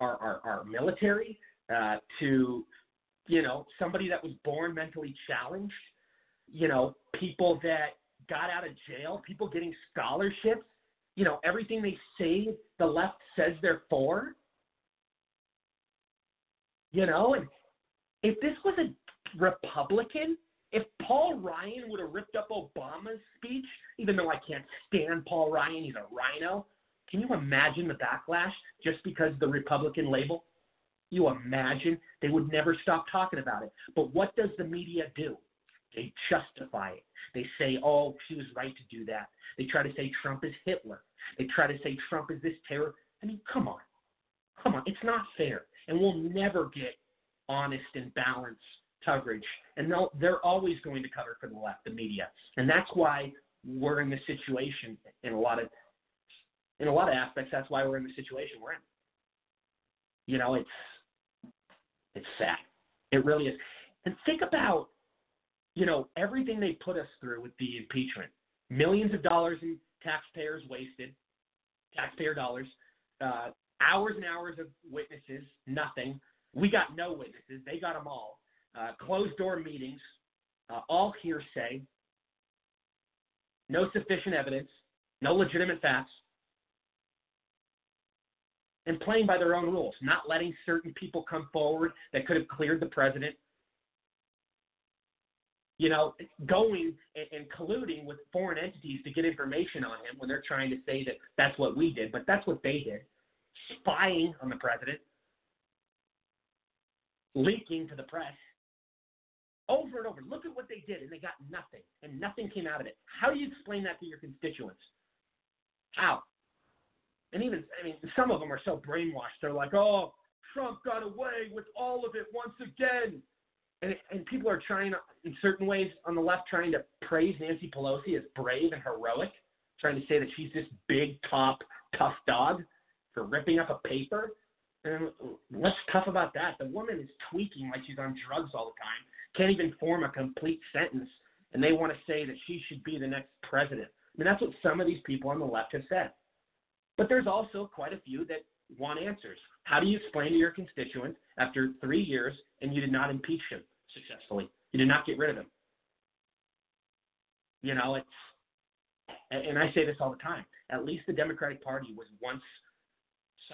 our our, our military, uh, to you know somebody that was born mentally challenged, you know people that got out of jail, people getting scholarships, you know everything they say the left says they're for. You know, and if this was a Republican, if Paul Ryan would have ripped up Obama's speech, even though I can't stand Paul Ryan, he's a RINO, can you imagine the backlash just because the Republican label? You imagine they would never stop talking about it. But what does the media do? They justify it. They say, oh, she was right to do that. They try to say Trump is Hitler. They try to say Trump is this terror. I mean, come on. Come on. It's not fair. And we'll never get honest and balanced coverage, and they're always going to cover for the left, the media, and that's why we're in this situation in a lot of in a lot of aspects. That's why we're in the situation we're in. You know, it's it's sad. It really is. And think about, you know, everything they put us through with the impeachment. Millions of dollars in taxpayers wasted, taxpayer dollars, uh, hours and hours of witnesses, nothing. We got no witnesses. They got them all uh, closed door meetings, uh, all hearsay, no sufficient evidence, no legitimate facts, and playing by their own rules, not letting certain people come forward that could have cleared the president. You know, going and, and colluding with foreign entities to get information on him when they're trying to say that that's what we did, but that's what they did. Spying on the president, leaking to the press, over and over. Look at what they did, and they got nothing, and nothing came out of it. How do you explain that to your constituents? How? And even, I mean, some of them are so brainwashed. They're like, oh, Trump got away with all of it once again. And, and people are trying, in certain ways, on the left, trying to praise Nancy Pelosi as brave and heroic, trying to say that she's this big, top, tough dog for ripping up a paper. And what's tough about that? The woman is tweaking like she's on drugs all the time, can't even form a complete sentence, and they want to say that she should be the next president. I mean, that's what some of these people on the left have said. But there's also quite a few that want answers. How do you explain to your constituents after three years and you did not impeach him successfully? You did not get rid of him. You know, it's, and I say this all the time. At least the Democratic Party was once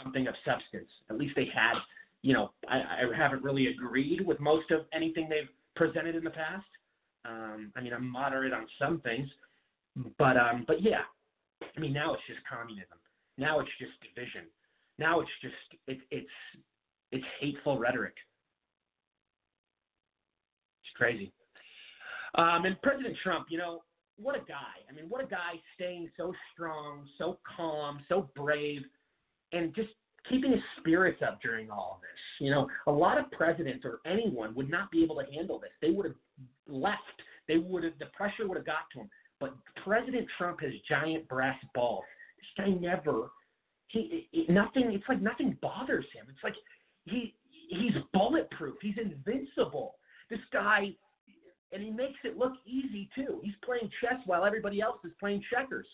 something of substance. At least they had, you know, I, I haven't really agreed with most of anything they've presented in the past. Um, I mean, I'm moderate on some things, but um, but yeah, I mean, now it's just communism. Now it's just division. Now it's just it, it's it's hateful rhetoric. Crazy. Um, and President Trump, you know, what a guy. I mean, what a guy staying so strong, so calm, so brave, and just keeping his spirits up during all of this. You know, a lot of presidents or anyone would not be able to handle this. They would have left. They would have the pressure would have got to him. But President Trump has giant brass balls. This guy never he it, nothing it's like nothing bothers him. It's like he he's bulletproof. He's invincible. This guy and he makes it look easy too. He's playing chess while everybody else is playing checkers.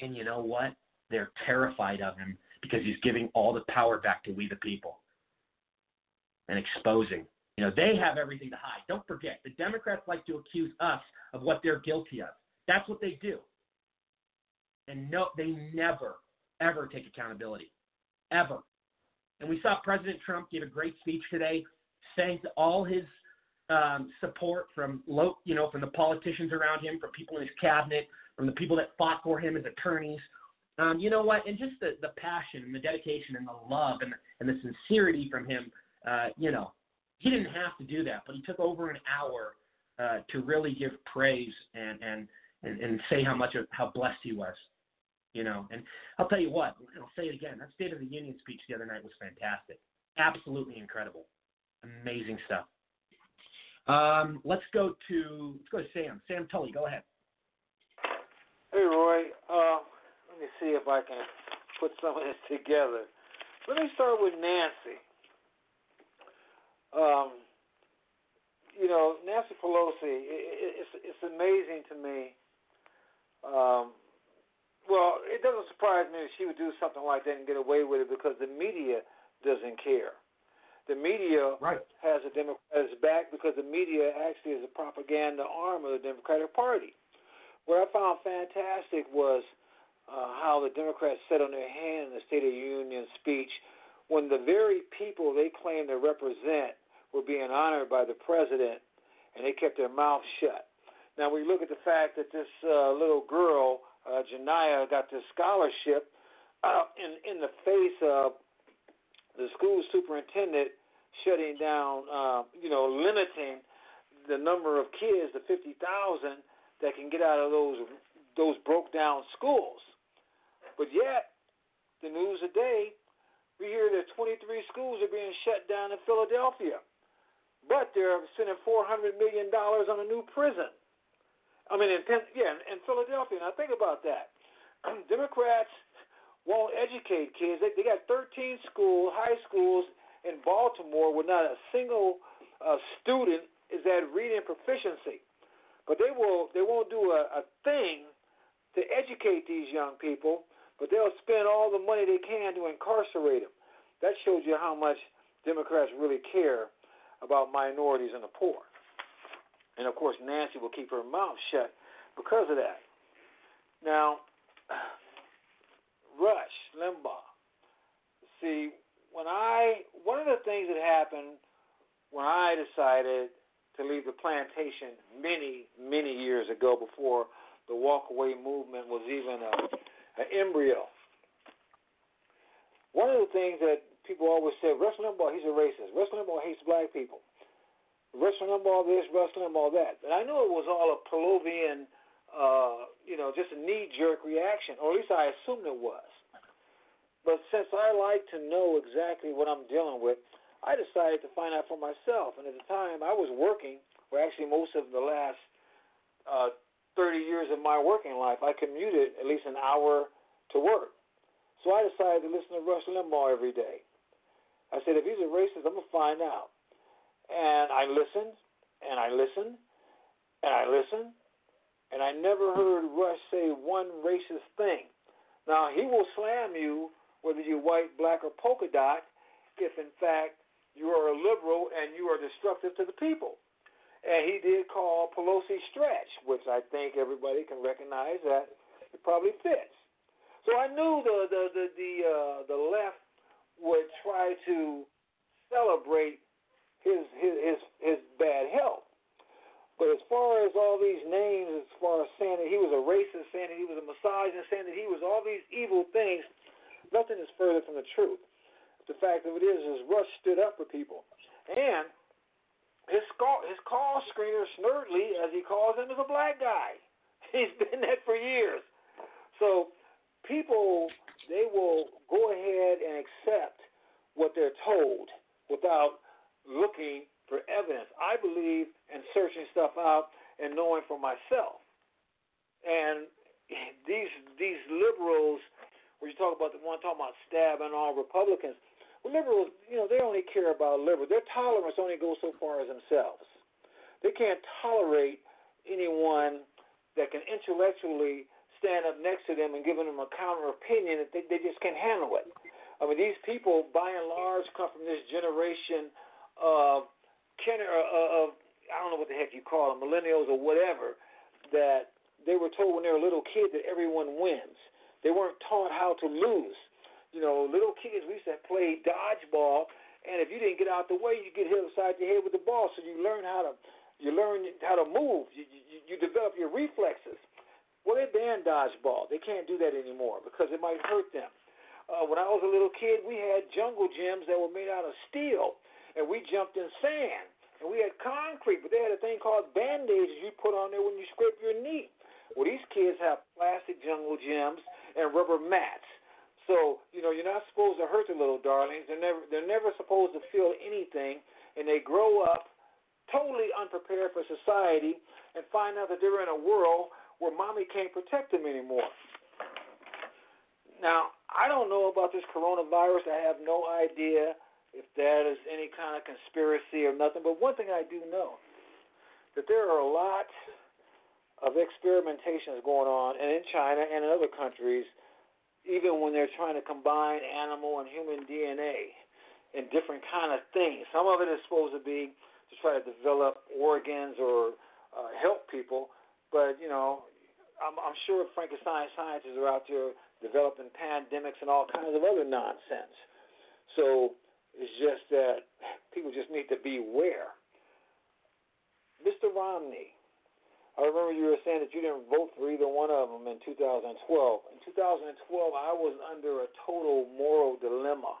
And you know what? They're terrified of him because he's giving all the power back to we the people and exposing. You know, they have everything to hide. Don't forget, the Democrats like to accuse us of what they're guilty of. That's what they do. And no, they never, ever take accountability. Ever. And we saw President Trump give a great speech today, thanked all his um, support from low, you know, from the politicians around him, from people in his cabinet, from the people that fought for him as attorneys. Um, you know what? And just the, the passion and the dedication and the love and the, and the sincerity from him. Uh, you know, he didn't have to do that, but he took over an hour uh, to really give praise and and and, and say how much of, how blessed he was. You know, and I'll tell you what, I'll say it again. That State of the Union speech the other night was fantastic, absolutely incredible, amazing stuff. Um, let's go to let's go to Sam. Sam Tully, go ahead. Hey Roy, uh, let me see if I can put some of this together. Let me start with Nancy. Um, you know, Nancy Pelosi. It, it's it's amazing to me. Um, well, it doesn't surprise me that she would do something like that and get away with it because the media doesn't care. The media right. has a Democrat's back because the media actually is a propaganda arm of the Democratic Party. What I found fantastic was uh, how the Democrats sat on their hand in the State of the Union speech when the very people they claim to represent were being honored by the president and they kept their mouth shut. Now we look at the fact that this uh, little girl uh, Janiyah got this scholarship uh, in in the face of the school superintendent shutting down, uh, you know, limiting the number of kids to fifty thousand that can get out of those those broke down schools. But yet, the news today, we hear that 23 schools are being shut down in Philadelphia, but they're spending 400 million dollars on a new prison. I mean, in yeah, in Philadelphia. Now think about that. Democrats won't educate kids. They, they got 13 school, high schools in Baltimore where not a single uh, student is at reading proficiency. But they will, they won't do a, a thing to educate these young people. But they'll spend all the money they can to incarcerate them. That shows you how much Democrats really care about minorities and the poor. And of course, Nancy will keep her mouth shut because of that. Now, Rush Limbaugh. See, when I one of the things that happened when I decided to leave the plantation many many years ago, before the walkaway movement was even a, an embryo. One of the things that people always say, Rush Limbaugh, he's a racist. Rush Limbaugh hates black people. Wrestling all this, wrestling all that. And I knew it was all a But since I like to know exactly what I'm dealing with, I decided to find out for myself. And at the time, I was working, or actually most of the last uh, 30 years of my working life, I commuted at least an hour to work. So I decided to listen to Rush Limbaugh every day. I said, if he's a racist, I'm going to find out. And I listened, and I listened, and I listened, and I never heard Rush say one racist thing. Now, he will slam you, whether you're white, black, or polka dot, if in fact you are a liberal and you are destructive to the people. And he did call Pelosi stretch, which I think everybody can recognize that it probably fits. So I knew the the the the, uh, the left would try to celebrate his his his his bad health. But as far as all these names, as far as saying that he was a racist, saying that he was a misogynist, saying that he was all these evil things, nothing is further from the truth. The fact of it is, is Rush stood up for people, and his call his call screener Snerdley, as he calls him, is a black guy. He's been that for years. So people they will go ahead and accept what they're told without looking for evidence. I believe in searching stuff out and knowing for myself. And these these liberals, when you talk about the one talking about stabbing all Republicans, liberals, you know, they only care about liberals. Their tolerance only goes so far as themselves. They can't tolerate anyone that can intellectually stand up next to them and giving them a counter opinion that they, they just can't handle it. I mean, these people, by and large, come from this generation of, of I don't know what the heck you call them, millennials or whatever, that they were told when they were little kids that everyone wins. They weren't taught how to lose. You know, little kids, we used to play dodgeball, and if you didn't get out the way, you get hit upside your head with the ball. So you learn how to, you learn how to move. You you, you develop your reflexes. Well, they banned dodgeball. They can't do that anymore because it might hurt them. Uh, when I was a little kid, we had jungle gyms that were made out of steel, and we jumped in sand. And we had concrete, but they had a thing called band-aids you put on there when you scrape your knee. Well, these kids have plastic jungle gyms and rubber mats. So, you know, you're not supposed to hurt the little darlings. They're never they're never supposed to feel anything and they grow up totally unprepared for society and find out that they're in a world where mommy can't protect them anymore. Now, I don't know about this coronavirus. I have no idea if that is any kind of conspiracy or nothing. But one thing I do know that there are a lot of experimentations going on, and in China and in other countries, even when they're trying to combine animal and human DNA in different kind of things. Some of it is supposed to be to try to develop organs or uh, help people, but you know, I'm, I'm sure Frankenstein scientists are out there developing pandemics and all kinds of other nonsense. So it's just that people just need to beware. Mr. Romney, I remember you were saying that you didn't vote for either one of them in 2012. In 2012, I was under a total moral dilemma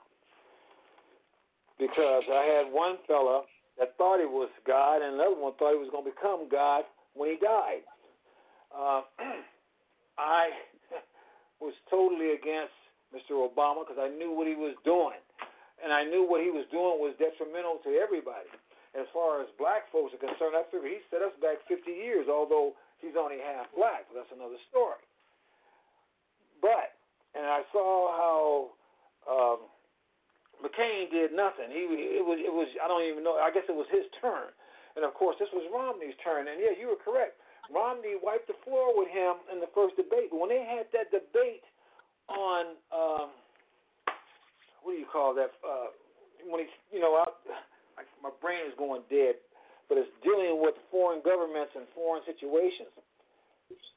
because I had one fella that thought he was God, and another one thought he was going to become God when he died. Uh, I was totally against Mr. Obama because I knew what he was doing. And I knew what he was doing was detrimental to everybody. As far as black folks are concerned, I figure he set us back 50 years, although he's only half black. That's another story. But, and I saw how um, McCain did nothing. He it was it was I don't even know. I guess it was his turn. And of course, this was Romney's turn. And yeah, you were correct. Romney wiped the floor with him in the first debate. But when they had that debate on um, what do you call that? Uh, when he's you know, I, I, my brain is going dead, but it's dealing with foreign governments and foreign situations.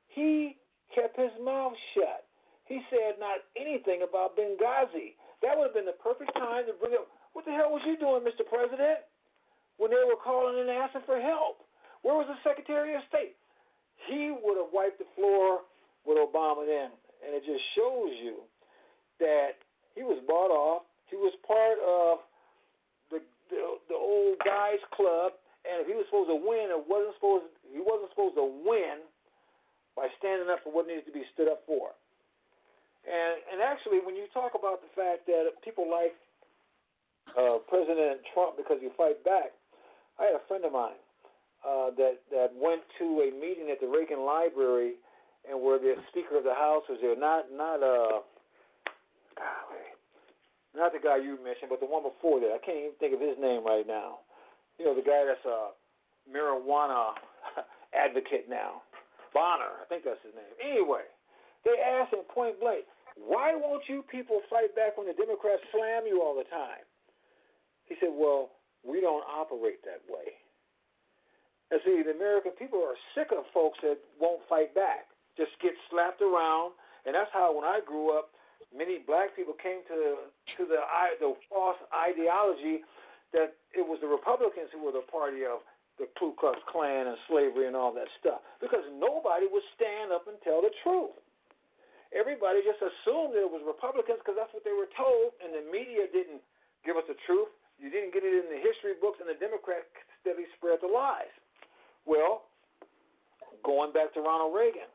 He kept his mouth shut. He said not anything about Benghazi. That would have been the perfect time to bring up. What the hell was you doing, Mr. President? When they were calling and asking for help, where was the Secretary of State? he would have wiped the floor with Obama then. And it just shows you that he was bought off. He was part of the the, the old guys club, and if he was supposed to win, it wasn't supposed he wasn't supposed to win by standing up for what needs to be stood up for. And and actually, when you talk about the fact that people like uh, President Trump because you fight back. I had a friend of mine uh, that that went to a meeting at the Reagan Library, and where the Speaker of the House was there. Not not uh, golly, not the guy you mentioned, but the one before that. I can't even think of his name right now. You know, the guy that's a marijuana advocate now, Bonner. I think that's his name. Anyway, they asked him point blank, "Why won't you people fight back when the Democrats slam you all the time?" He said, "Well, we don't operate that way." And see, the American people are sick of folks that won't fight back, just get slapped around. And that's how, when I grew up, many black people came to to the the false ideology that it was the Republicans who were the party of the Ku Klux Klan and slavery and all that stuff, because nobody would stand up and tell the truth. Everybody just assumed that it was Republicans because that's what they were told, and the media didn't give us the truth. You didn't get it in the history books, and the Democrats steadily spread the lies. Well, going back to Ronald Reagan,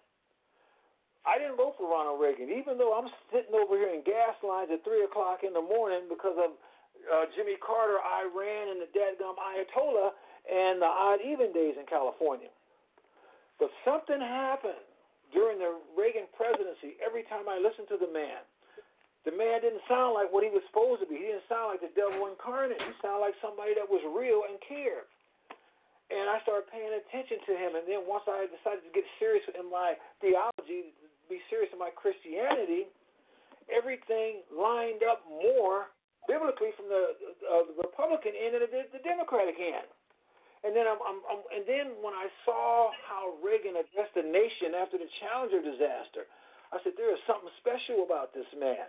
I didn't vote for Ronald Reagan, even though I'm sitting over here in gas lines at three o'clock in the morning because of uh, Jimmy Carter, Iran, and the dadgum Ayatollah and the odd even days in California. But something happened during the Reagan presidency. Every time I listened to the man, the man didn't sound like what he was supposed to be. He didn't sound like the devil incarnate. He sounded like somebody that was real and cared and I started paying attention to him. And then once I decided to get serious in my theology, be serious my Christianity, everything lined up more biblically from the, uh, the Republican end it did the Democratic end. And then I'm, I'm, I'm, and then when I saw how Reagan addressed the nation after the Challenger disaster, I said there is something special about this man.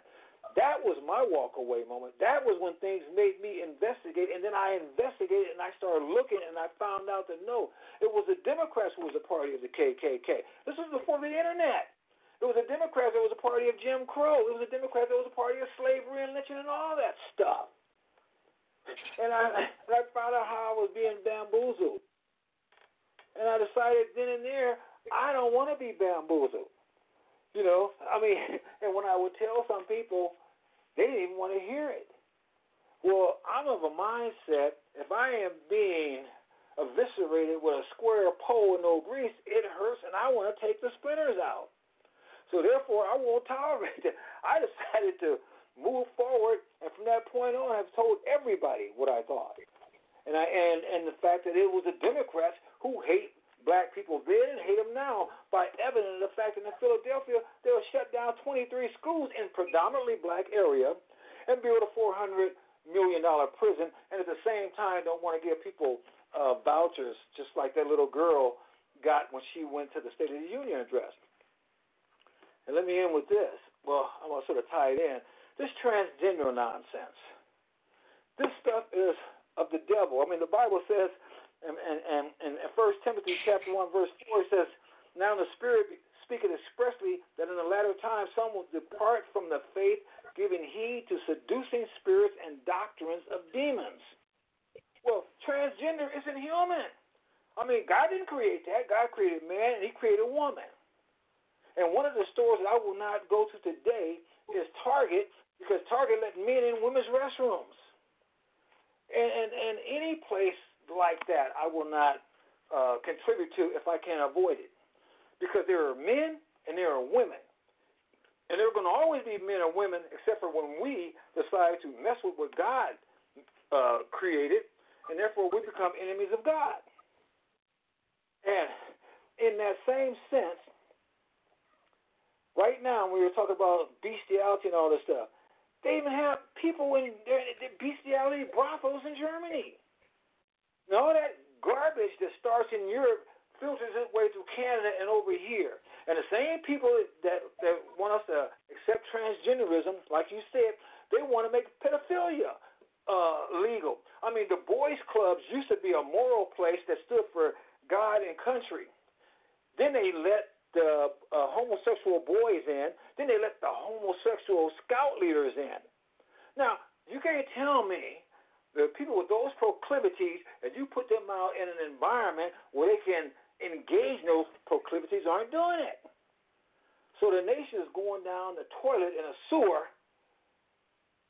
That was my walk away moment. That was when things made me investigate, and then I investigated and I started looking, and I found out that no, it was the Democrats who was a party of the KKK. This was before the internet. It was a Democrat that was a party of Jim Crow. It was a Democrat that was a party of slavery and lynching and all that stuff. And I, and I found out how I was being bamboozled. And I decided then and there, I don't want to be bamboozled. You know, I mean, and when I would tell some people, they didn't even want to hear it. Well, I'm of a mindset if I am being eviscerated with a square pole and no grease, it hurts, and I want to take the splinters out. So therefore, I won't tolerate it. I decided to move forward, and from that point on, I've told everybody what I thought, and I and and the fact that it was the Democrats who hate black people then and hate them now by evidence the fact that in Philadelphia they will shut down 23 schools in predominantly black area and build a 400 million dollar prison, and at the same time don't want to give people uh, vouchers just like that little girl got when she went to the State of the Union address. And let me end with this. Well, I'm gonna sort of tie it in. This transgender nonsense. This stuff is of the devil. I mean, the Bible says and and and, and First Timothy chapter one verse four it says, "Now the Spirit speaketh expressly that in the latter time some will depart from the faith, giving heed to seducing spirits and doctrines of demons." Well, transgender isn't human. I mean, God didn't create that. God created man, and He created woman. And one of the stores that I will not go to today is Target because Target let men in women's restrooms. And, and, and any place like that, I will not uh, contribute to if I can avoid it. Because there are men and there are women. And there are going to always be men or women, except for when we decide to mess with what God uh, created, and therefore we become enemies of God. And in that same sense, now, we were talking about bestiality and all this stuff. They even have people in bestiality brothels in Germany. And all that garbage that starts in Europe filters its way through Canada and over here. And the same people that that want us to accept transgenderism, like you said, they want to make pedophilia uh, legal. I mean, the boys' clubs used to be a moral place that stood for God and country. Then they let the uh, homosexual boys in. Then they let the homosexual scout leaders in. Now, you can't tell me the people with those proclivities, if you put them out in an environment where they can engage in those proclivities, aren't doing it. So the nation is going down the toilet in a sewer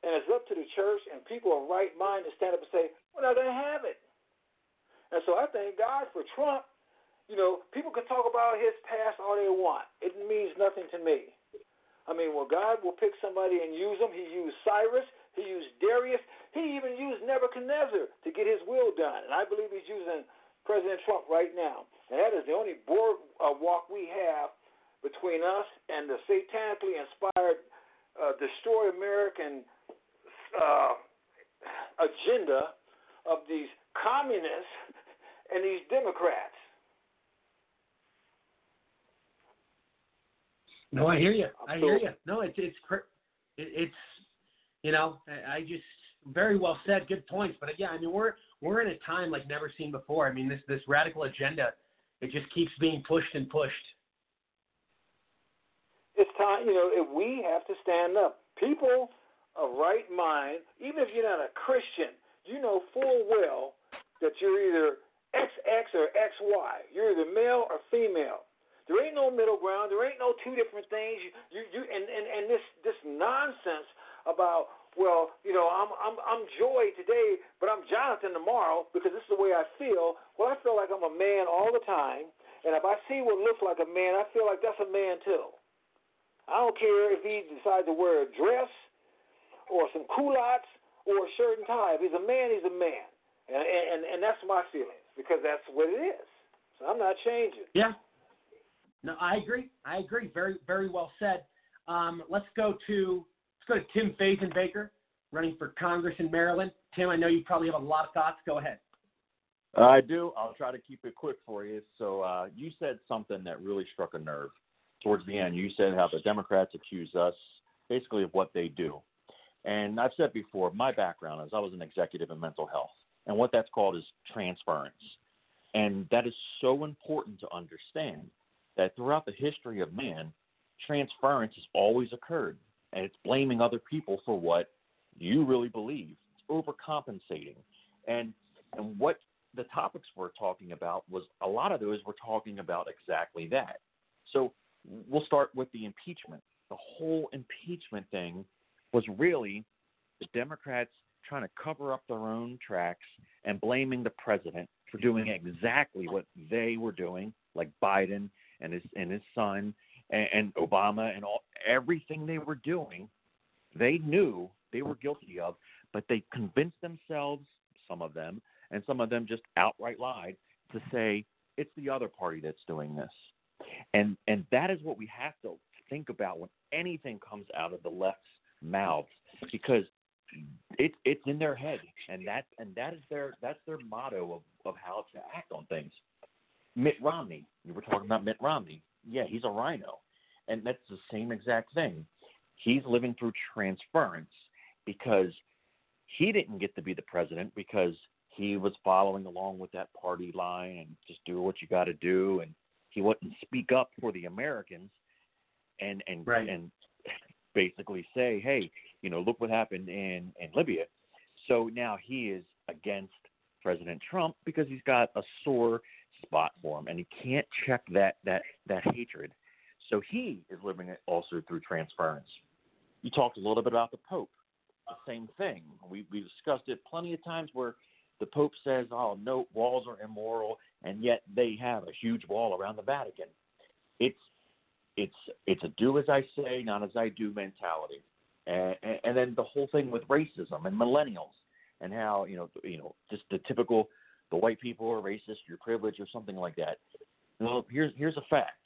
And it's up to the church and people of right mind to stand up and say, not going to have it. And so I thank God for Trump. You know, people can talk about his past all they want. It means nothing to me. I mean, well, God will pick somebody and use them. He used Cyrus. He used Darius. He even used Nebuchadnezzar to get his will done. And I believe he's using President Trump right now. And that is the only board uh, walk we have between us and the satanically inspired uh, destroy American uh, agenda of these communists and these Democrats. No, I hear you. I hear you. No, it's it's it's you know I just very well said. Good points. But yeah, I mean we're we're in a time like never seen before. I mean this this radical agenda it just keeps being pushed and pushed. It's time, you know, if we have to stand up. People of right mind, even if you're not a Christian, you know full well that you're either XX or XY. You're either male or female. There ain't no middle ground. There ain't no two different things. You, you, you and, and, and this this nonsense about well, you know, I'm I'm I'm Joy today, but I'm Jonathan tomorrow because this is the way I feel. Well, I feel like I'm a man all the time, and if I see what looks like a man, I feel like that's a man too. I don't care if he decides to wear a dress or some culottes or a shirt and tie. If he's a man, he's a man, and and and that's my feelings because that's what it is. So I'm not changing. Yeah. No, I agree. I agree. Very, very well said. Um, let's go to let's go to Tim Fazenbaker, running for Congress in Maryland. Tim, I know you probably have a lot of thoughts. Go ahead. I do. I'll try to keep it quick for you. So uh, you said something that really struck a nerve towards the end. You said how the Democrats accuse us basically of what they do. And I've said before, my background is I was an executive in mental health. And what that's called is transference. And that is so important to understand that throughout the history of man, transference has always occurred, and it's blaming other people for what you really believe. It's overcompensating, and and what the topics we're talking about was a lot of those were talking about exactly that. So we'll start with the impeachment. The whole impeachment thing was really the Democrats trying to cover up their own tracks and blaming the president for doing exactly what they were doing, like Biden and his and his son and, and Obama and all everything they were doing, they knew they were guilty of, but they convinced themselves, some of them, and some of them just outright lied to say it's the other party that's doing this. And and that is what we have to think about when anything comes out of the left's mouths because it's it's in their head and that and that is their that's their motto of, of how to act on things. Mitt Romney. You were talking about Mitt Romney. Yeah, he's a RINO. And that's the same exact thing. He's living through transference because he didn't get to be the president because he was following along with that party line and just do what you got to do and he wouldn't speak up for the Americans and and right. and basically say, "Hey, you know, look what happened in in Libya." So now he is against President Trump because he's got a sore spot for him, and he can't check that that that hatred. So he is living it also through transference. You talked a little bit about the Pope. The same thing. We we discussed it plenty of times where the Pope says, "Oh, no, walls are immoral," and yet they have a huge wall around the Vatican. It's it's it's a do as I say, not as I do mentality, and, and, and then the whole thing with racism and millennials and how you know you know just the typical the white people are racist, you're privileged, or something like that. Well, here's here's a fact: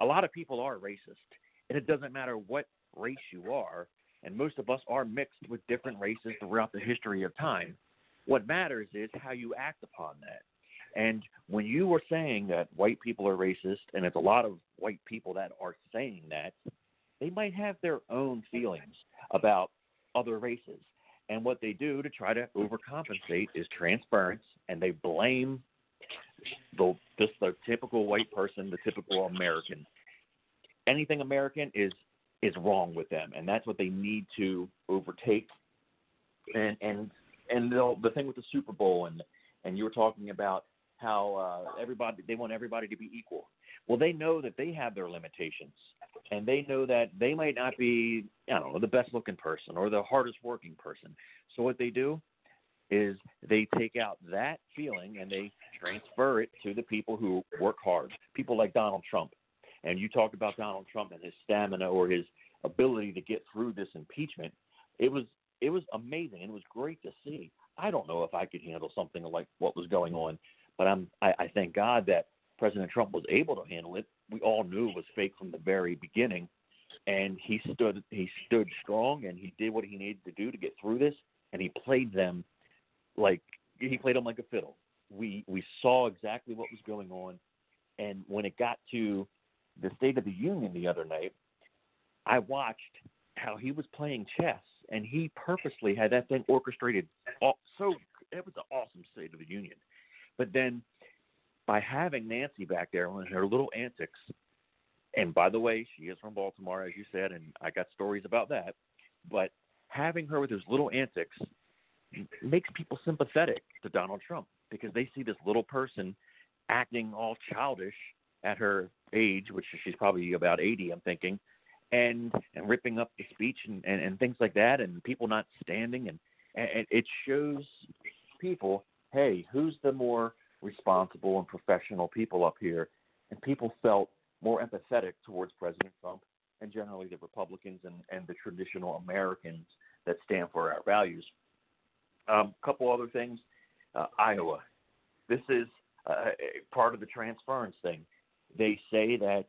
a lot of people are racist, and it doesn't matter what race you are. And most of us are mixed with different races throughout the history of time. What matters is how you act upon that. And when you were saying that white people are racist, and it's a lot of white people that are saying that, they might have their own feelings about other races. And what they do to try to overcompensate is transference, and they blame the just the typical white person, the typical American. Anything American is is wrong with them, and that's what they need to overtake. And and and the, the thing with the Super Bowl, and and you were talking about how uh, everybody they want everybody to be equal. Well, they know that they have their limitations, and they know that they might not be, I don't know, the best looking person or the hardest working person. So what they do is they take out that feeling and they transfer it to the people who work hard. People like Donald Trump. And you talked about Donald Trump and his stamina or his ability to get through this impeachment. It was it was amazing and it was great to see. I don't know if I could handle something like what was going on, but I'm I, I thank God that President Trump was able to handle it. We all knew it was fake from the very beginning, and he stood he stood strong and he did what he needed to do to get through this, and he played them like he played them like a fiddle. We we saw exactly what was going on, and when it got to the State of the Union the other night, I watched how he was playing chess, and he purposely had that thing orchestrated. All, so it was an awesome State of the Union, but then by having Nancy back there and her little antics, and by the way, she is from Baltimore, as you said, and I got stories about that. But having her with those little antics makes people sympathetic to Donald Trump because they see this little person acting all childish at her age, which she's probably about 80, I'm thinking, and and ripping up the speech and, and, and things like that, and people not standing, and, and it shows people, hey, who's the more responsible and professional people up here? And people felt more empathetic towards President Trump and generally the Republicans and, and the traditional Americans that stand for our values. A um, couple other things. Uh, Iowa. This is uh, part of the transference thing. They say that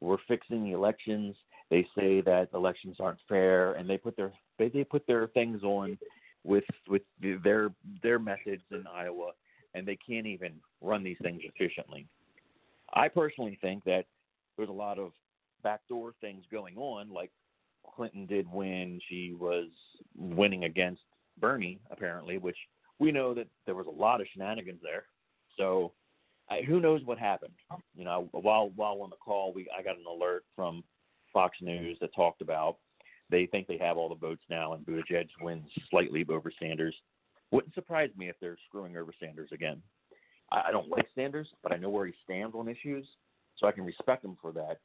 we're fixing the elections. They say that elections aren't fair, and they put their they, they put their things on with with their their methods in Iowa, and they can't even run these things efficiently. I personally think that there's a lot of backdoor things going on, like Clinton did when she was winning against Bernie, apparently, which we know that there was a lot of shenanigans there. So I, who knows what happened? You know, while while on the call, we I got an alert from Fox News that talked about they think they have all the votes now, and Buttigieg wins slightly over Sanders. Wouldn't surprise me if they're screwing over Sanders again. I, I don't like Sanders, but I know where he stands on issues, so I can respect him for that.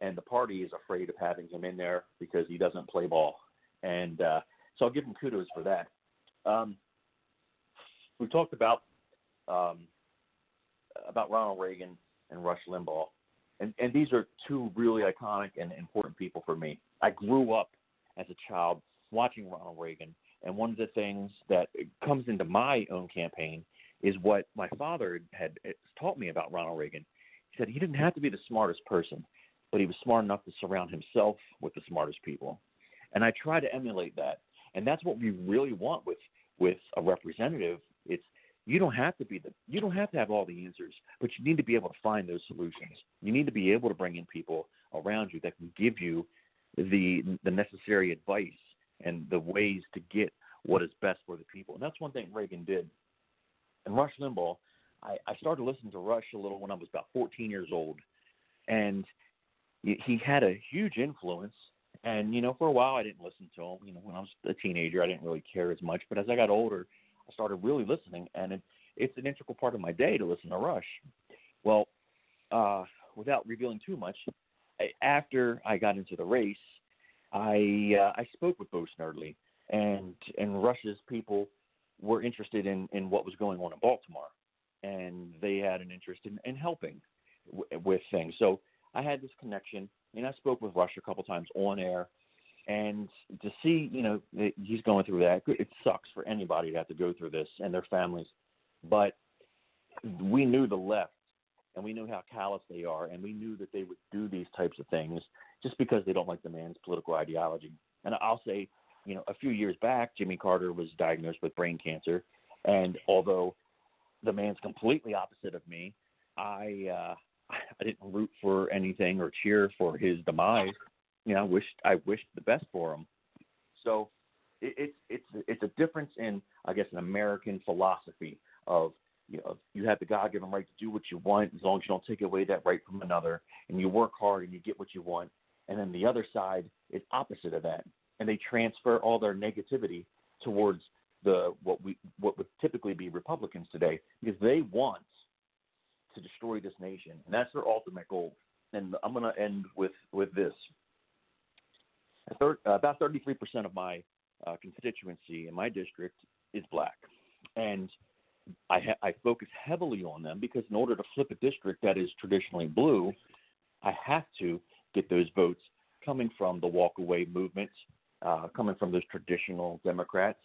And the party is afraid of having him in there because he doesn't play ball, and uh, so I'll give him kudos for that. Um, we talked about um, about Ronald Reagan and Rush Limbaugh, and and these are two really iconic and important people for me. I grew up as a child watching Ronald Reagan, and one of the things that comes into my own campaign is what my father had eh, taught me about Ronald Reagan. He said he didn't have to be the smartest person, but he was smart enough to surround himself with the smartest people. And I try to emulate that. And that's what we really want with with a representative. It's you don't have to be the you don't have to have all the answers, but you need to be able to find those solutions. You need to be able to bring in people around you that can give you the the necessary advice and the ways to get what is best for the people. And that's one thing Reagan did. And Rush Limbaugh, I, I started listening to Rush a little when I was about 14 years old, and he had a huge influence and you know, for a while I didn't listen to him. You know, when I was a teenager, I didn't really care as much. But as I got older, I started really listening, and it, it's an integral part of my day to listen to Rush. Well, uh, without revealing too much, I, after I got into the race, I uh, I spoke with Bo Snerdley, and and Rush's people were interested in in what was going on in Baltimore, and they had an interest in, in helping w- with things. So I had this connection and I spoke with Rush a couple times on air, and to see, you know, he's going through that. It sucks for anybody to have to go through this and their families, but we knew the left, and we knew how callous they are, and we knew that they would do these types of things just because they don't like the man's political ideology. And I'll say, you know, a few years back, Jimmy Carter was diagnosed with brain cancer, and although the man's completely opposite of me, I uh, I didn't root for anything or cheer for his demise. You know, I wished I wished the best for him. So it, it's it's it's a difference in I guess an American philosophy of you know you have the God given right to do what you want as long as you don't take away that right from another, and you work hard and you get what you want. And then the other side is opposite of that, and they transfer all their negativity towards the what we what would typically be Republicans today because they want to destroy this nation, and that's their ultimate goal. And I'm going to end with with this. About 33% of my uh, constituency in my district is black, and I, ha- I focus heavily on them because in order to flip a district that is traditionally blue, I have to get those votes coming from the walkaway movement, uh, coming from those traditional Democrats.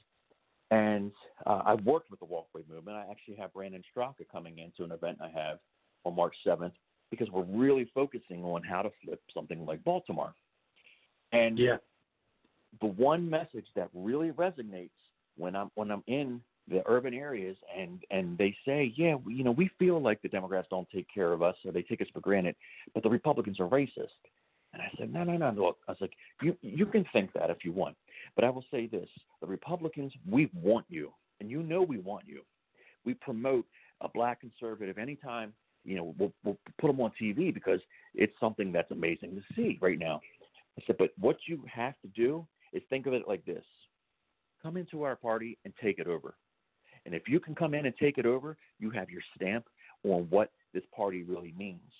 And uh, I've worked with the walkaway movement. I actually have Brandon Straka coming into an event I have on March 7th because we're really focusing on how to flip something like Baltimore. And Yeah. the one message that really resonates when I'm when I'm in the urban areas and and they say, yeah, you know, we feel like the Democrats don't take care of us or they take us for granted, but the Republicans are racist. And I said, no, no, no, no. I was like, you you can think that if you want, but I will say this: the Republicans, we want you, and you know we want you. We promote a black conservative anytime. You know, we'll, we'll put them on TV because it's something that's amazing to see right now. I said, but what you have to do is think of it like this: come into our party and take it over. And if you can come in and take it over, you have your stamp on what this party really means.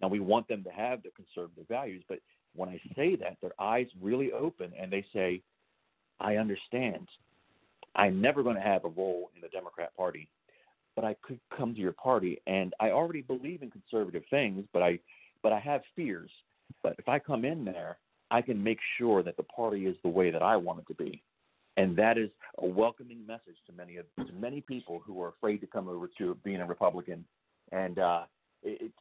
Now, we want them to have the conservative values, but when I say that, their eyes really open and they say, I understand. I'm never going to have a role in the Democrat Party, but I could come to your party and I already believe in conservative things, but I but I have fears. But if I come in there, I can make sure that the party is the way that I want it to be and that is a welcoming message to many of to many people who are afraid to come over to being a Republican. And uh, it's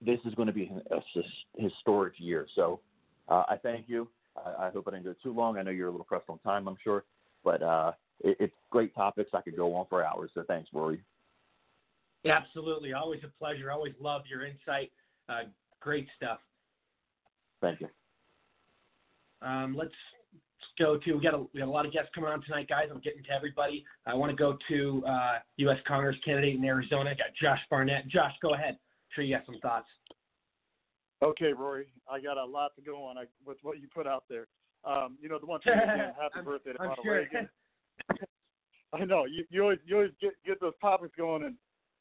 this is going to be a historic year. So uh, I thank you. I, I hope I didn't go too long. I know you're a little pressed on time, I'm sure, but uh, it, it's great topics. I could go on for hours. So thanks, Rory. Absolutely. Always a pleasure. Always love your insight. Uh, great stuff. Thank you. Um, let's go to we got a we got a lot of guests coming on tonight, guys. I'm getting to everybody. I want to go to uh, U.S. Congress candidate in Arizona. got Josh Barnett. Josh, go ahead. Sure you have some thoughts. Okay, Rory, I got a lot to go on I, with what you put out there. Um, you know, the one thing again, happy I'm- birthday to I'm Ronald sure. Reagan. I know you, you always you always get get those topics going and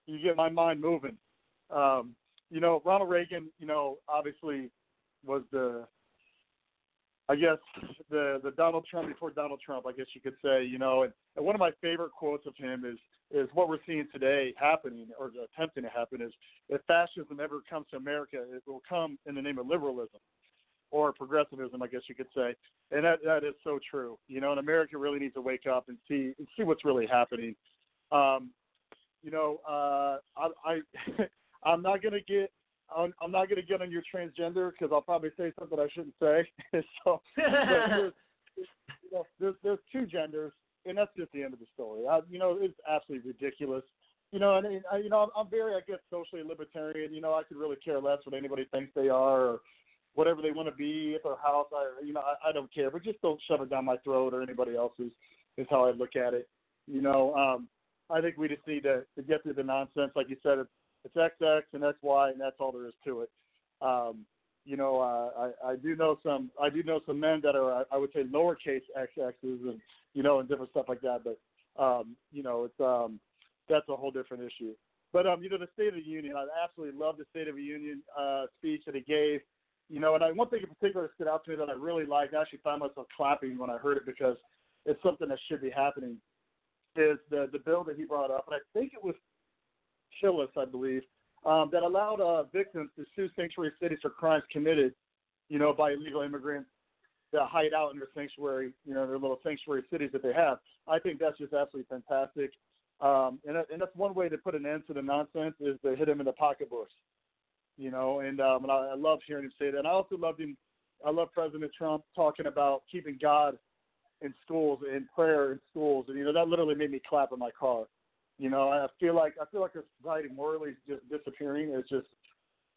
you get my mind moving. Um, you know, Ronald Reagan, you know, obviously was the I guess the the Donald Trump before Donald Trump, I guess you could say, you know, and, and one of my favorite quotes of him is is what we're seeing today happening or attempting to happen is if fascism ever comes to America, it will come in the name of liberalism or progressivism, I guess you could say. And that that is so true. You know, and America really needs to wake up and see and see what's really happening. Um, you know, uh, I, I I'm not gonna get I'm, I'm not gonna get on your transgender because I'll probably say something I shouldn't say. so, there's, you know, there's there's two genders, and that's just the end of the story. I, you know, it's absolutely ridiculous. You know, and, and I, you know, I'm, I'm very, I guess, socially libertarian. You know, I could really care less what anybody thinks they are or whatever they want to be at their house. I, you know, I, I don't care, but just don't shove it down my throat or anybody else's. Is how I look at it. You know, um, I think we just need to, to get through the nonsense. Like you said, it's, it's XX and XY, and that's all there is to it. Um, you know, uh, I, I do know some, I do know some men that are, I would say, lowercase XXs, and you know, and different stuff like that. But um, you know, it's um, that's a whole different issue. But um, you know, the State of the Union, I absolutely love the State of the Union uh, speech that he gave. You know, and I, one thing in particular stood out to me that I really liked, I actually found myself clapping when I heard it because it's something that should be happening. Is the the bill that he brought up, and I think it was Tillis, I believe, um, that allowed uh, victims to sue sanctuary cities for crimes committed, you know, by illegal immigrants that hide out in their sanctuary, you know, their little sanctuary cities that they have. I think that's just absolutely fantastic. Um, and, and that's one way to put an end to the nonsense is to hit him in the pocketbooks, you know. And, um, and I, I love hearing him say that. And I also loved him. I love President Trump talking about keeping God in schools and prayer in schools, and you know that literally made me clap in my car. You know, I feel like I feel like our society morally is just disappearing. It's just,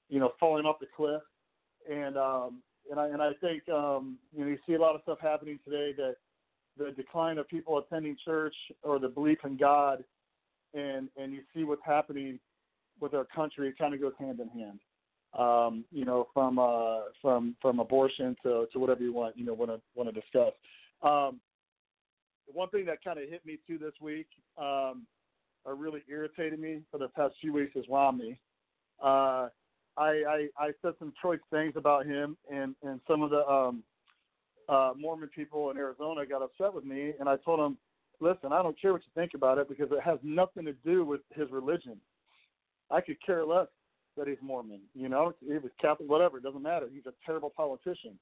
you know, falling off the cliff. And um, and I and I think um, you know you see a lot of stuff happening today that the decline of people attending church or the belief in God, and and you see what's happening with our country. It kind of goes hand in hand. Um, you know, from uh, from from abortion to to whatever you want you know want to want to discuss. Um, one thing that kind of hit me too this week, um, or really irritated me for the past few weeks is Romney. Uh, I, I I said some choice things about him, and and some of the um, uh, Mormon people in Arizona got upset with me, and I told them, listen, I don't care what you think about it because it has nothing to do with his religion. I could care less that he's Mormon. You know, he was Catholic, whatever. It doesn't matter. He's a terrible politician.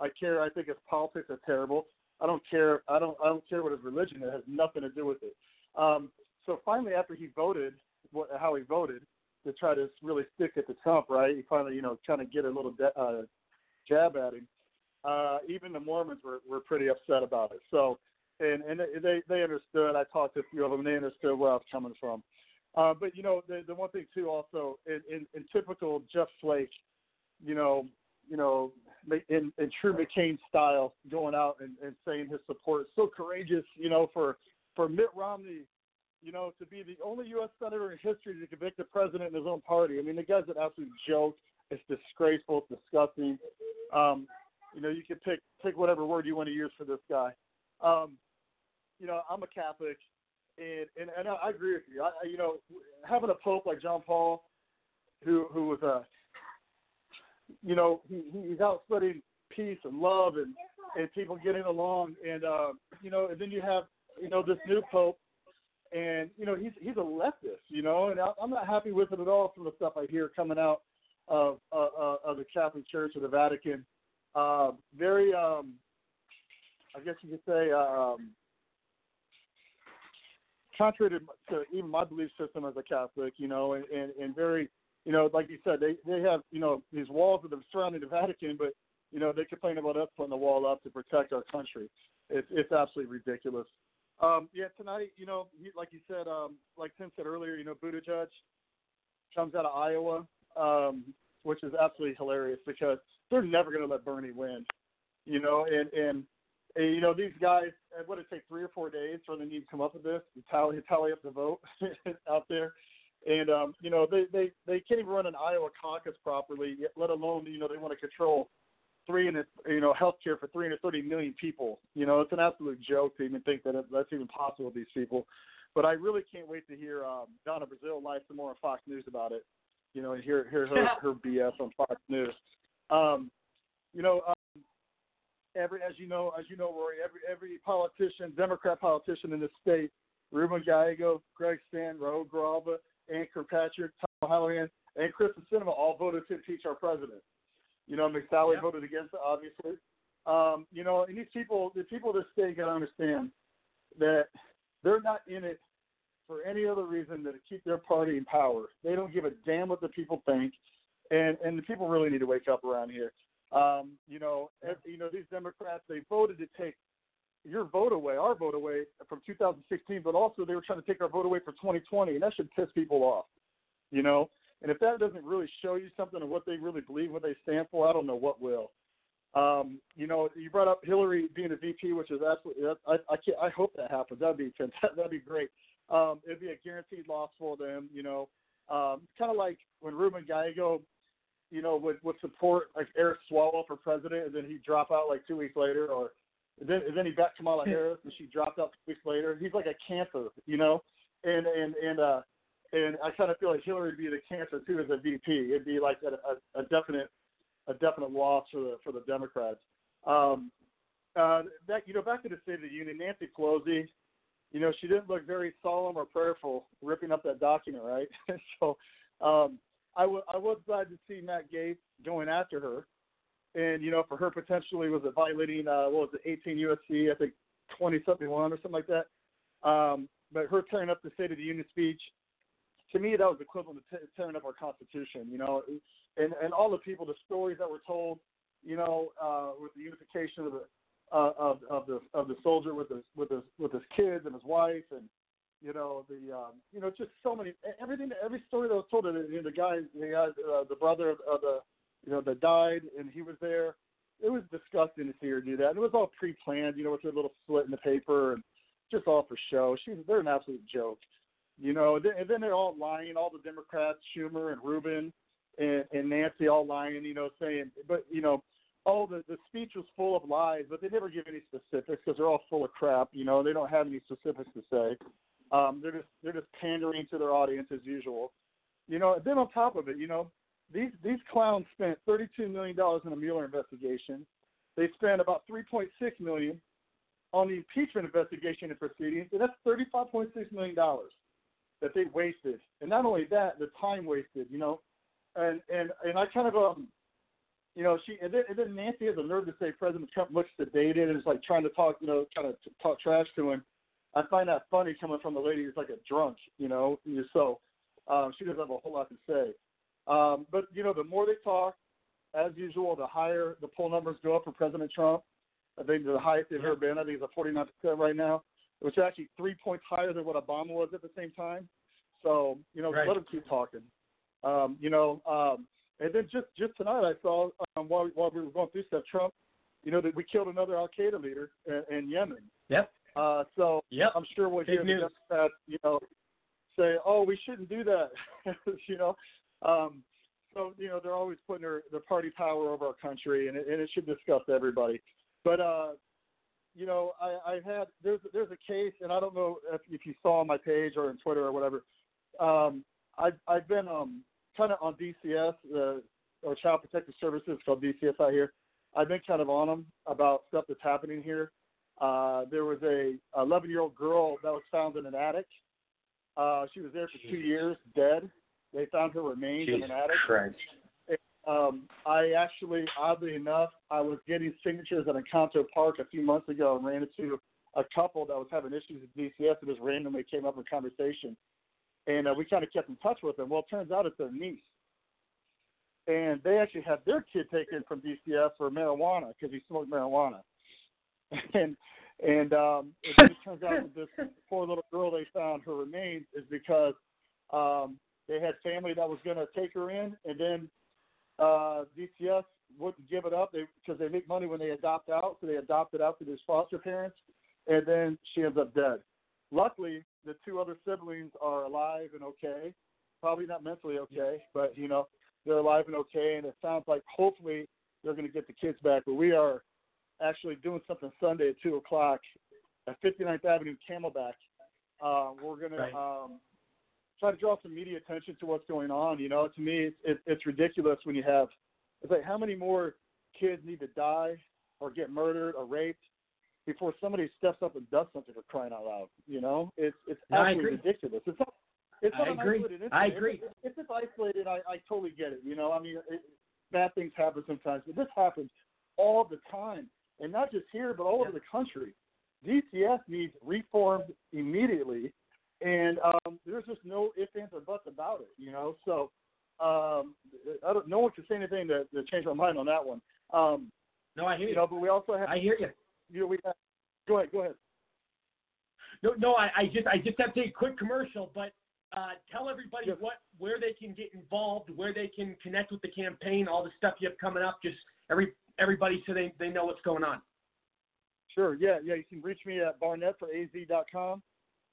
I care. I think his politics are terrible. I don't care. I don't. I don't care what his religion. Is. It has nothing to do with it. Um, so finally, after he voted, what, how he voted to try to really stick it to Trump, right? He finally, you know, kind of get a little de- uh, jab at him. Uh, even the Mormons were, were pretty upset about it. So, and and they they understood. I talked to a few of them. They understood where I was coming from. Uh, but you know, the the one thing too, also in, in, in typical Jeff Flake, you know, you know, in, in true McCain style, going out and, and saying his support. So courageous, you know, for for Mitt Romney, you know, to be the only U.S. senator in history to convict a president in his own party. I mean, the guy's an absolute joke. It's disgraceful. It's disgusting. Um, you know, you can pick pick whatever word you want to use for this guy. Um, you know, I'm a Catholic, and and, and I agree with you. I, you know, having a pope like John Paul, who who was a you know, he, he's out spreading peace and love and and people getting along, and uh, you know, and then you have you know this new pope, and you know he's he's a leftist, you know, and I, I'm not happy with it at all from the stuff I hear coming out of uh, uh, of the Catholic Church or the Vatican. Uh, very, um, I guess you could say, um, contrary to, to even my belief system as a Catholic, you know, and, and, and very you know, like you said, they they have you know these walls that are surrounding the Vatican, but you know they complain about us putting the wall up to protect our country. It's it's absolutely ridiculous. Um, yeah, tonight, you know, like you said, um, like Tim said earlier, you know, Buttigieg comes out of Iowa, um, which is absolutely hilarious because they're never going to let Bernie win. You know, and, and and you know these guys, what it take three or four days for them to come up with this, to tally tally up the vote out there and um, you know they they they can't even run an Iowa caucus properly, let alone you know they want to control three and it's you know healthcare for 330 million people. You know it's an absolute joke to even think that it, that's even possible with these people. But I really can't wait to hear um, Donna Brazile live some more on Fox News about it. You know, and hear hear her her BS on Fox News. Um, you know, um, every as you know as you know Rory, every every politician, Democrat politician in the state, Ruben Gallego, Greg Stanton, Raul Grijalva, Ann Kirkpatrick, Tom O'Halleran, and Kyrsten Sinema all voted to impeach our president. You know, McSally yep. voted against it, obviously. Um, you know, and these people, the people of this state got to understand that they're not in it for any other reason than to keep their party in power. They don't give a damn what the people think, and and the people really need to wake up around here. Um, you know, yeah. you know these Democrats they voted to take your vote away, our vote away from 2016, but also they were trying to take our vote away for 2020, and that should piss people off, you know. And if that doesn't really show you something of what they really believe, what they stand for, I don't know what will. Um, you know, you brought up Hillary being a VP, which is absolutely. I I, can't, I hope that happens. That'd be fantastic. That'd be great. Um, it'd be a guaranteed loss for them. You know, um, kind of like when Ruben Gallego, you know, would would support like Eric Swalwell for president, and then he'd drop out like two weeks later, or and then, and then he backed Kamala Harris, and she dropped out two weeks later. He's like a cancer, you know. And and and uh, and I kind of feel like Hillary would be the cancer too as a VP. It'd be like a, a, a definite a definite loss for the for the Democrats. Um, uh, that you know, back to the State of the Union, Nancy Pelosi, you know, she didn't look very solemn or prayerful ripping up that document, right? so um, I, w- I was glad to see Matt Gaetz going after her and you know, for her potentially was it violating uh, what was it, 18 USC, I think 20 something one or something like that. Um, but her tearing up the State of the Union speech, to me, that was equivalent to t- tearing up our Constitution. You know, and and all the people, the stories that were told, you know, uh, with the unification of the uh, of of the of the soldier with his with his with his kids and his wife and you know the um, you know just so many everything every story that was told and the, the guy the guy uh, the brother of, of the you know, that died, and he was there. It was disgusting to see her do that. And it was all pre-planned, you know, with her little slit in the paper, and just all for show. She's they're an absolute joke, you know. And then they're all lying. All the Democrats, Schumer and Rubin and, and Nancy, all lying, you know, saying, but you know, all the the speech was full of lies, but they never give any specifics because they're all full of crap. You know, they don't have any specifics to say. Um, they're just they're just pandering to their audience as usual. you know, and then on top of it, you know, these these clowns spent 32 million dollars in a Mueller investigation. They spent about 3.6 million on the impeachment investigation and proceedings, and that's 35.6 million dollars that they wasted. And not only that, the time wasted, you know, and and and I kind of um, you know, she and then, and then Nancy has the nerve to say President Trump looks sedated and is like trying to talk, you know, kind of talk trash to him. I find that funny coming from a lady who's like a drunk, you know. So um, she doesn't have a whole lot to say. Um, but you know, the more they talk, as usual, the higher the poll numbers go up for President Trump. I think the highest they've ever been. I think it's a 49 percent right now, which is actually three points higher than what Obama was at the same time. So you know, right. let them keep talking. Um, you know, um, and then just just tonight I saw um, while while we were going through stuff, Trump, you know, that we killed another Al Qaeda leader in, in Yemen. Yep. Uh, so yep. I'm sure we'll Big hear news. the Democrats, you know, say, "Oh, we shouldn't do that," you know. Um, so you know, they're always putting their, their party power over our country, and it, and it should disgust everybody. But uh, you know, I, I had there's there's a case, and I don't know if, if you saw on my page or on Twitter or whatever. Um, I've I've been um kind of on DCS, uh, or Child Protective Services, called DCS out here. I've been kind of on them about stuff that's happening here. Uh, there was a 11 year old girl that was found in an attic. Uh, she was there for two years, dead. They found her remains in an attic. Christ. Um, I actually, oddly enough, I was getting signatures at Encanto Park a few months ago and ran into a couple that was having issues with DCS and just randomly came up in conversation. And uh, we kind of kept in touch with them. Well, it turns out it's their niece. And they actually had their kid taken from DCS for marijuana because he smoked marijuana. and and um, it turns out that this poor little girl they found her remains is because um, they had family that was going to take her in, and then uh, DCS wouldn't give it up because they, they make money when they adopt out, so they adopted out to these foster parents, and then she ends up dead. Luckily, the two other siblings are alive and okay. Probably not mentally okay, but you know they're alive and okay, and it sounds like hopefully they're going to get the kids back. But we are actually doing something Sunday at two o'clock at 59th Avenue, Camelback. Uh, we're going Right. to um, try to draw some media attention to what's going on. You know, to me, it's, it, it's ridiculous when you have it's like how many more kids need to die or get murdered or raped before somebody steps up and does something for crying out loud. You know, it's it's No, absolutely ridiculous. It's not. It's not I an agree. isolated incident. I agree. If, if it's isolated, I, I totally get it. You know, I mean, it, bad things happen sometimes, but this happens all the time, and not just here, but all over the country. DCS needs reformed immediately, and um, there's just no ifs, ands, or buts about it. You know, so um, I don't. No one can say anything to, to change my mind on that one. Um, No, I hear you you. know, but we also have. I hear you. You know, we have. Go ahead. Go ahead. No, no, I, I just I just have to take a quick commercial, but uh, tell everybody Yes. what where they can get involved, where they can connect with the campaign, all the stuff you have coming up. Just every everybody so they they know what's going on. Sure. Yeah. Yeah. You can reach me at barnettforaz.com,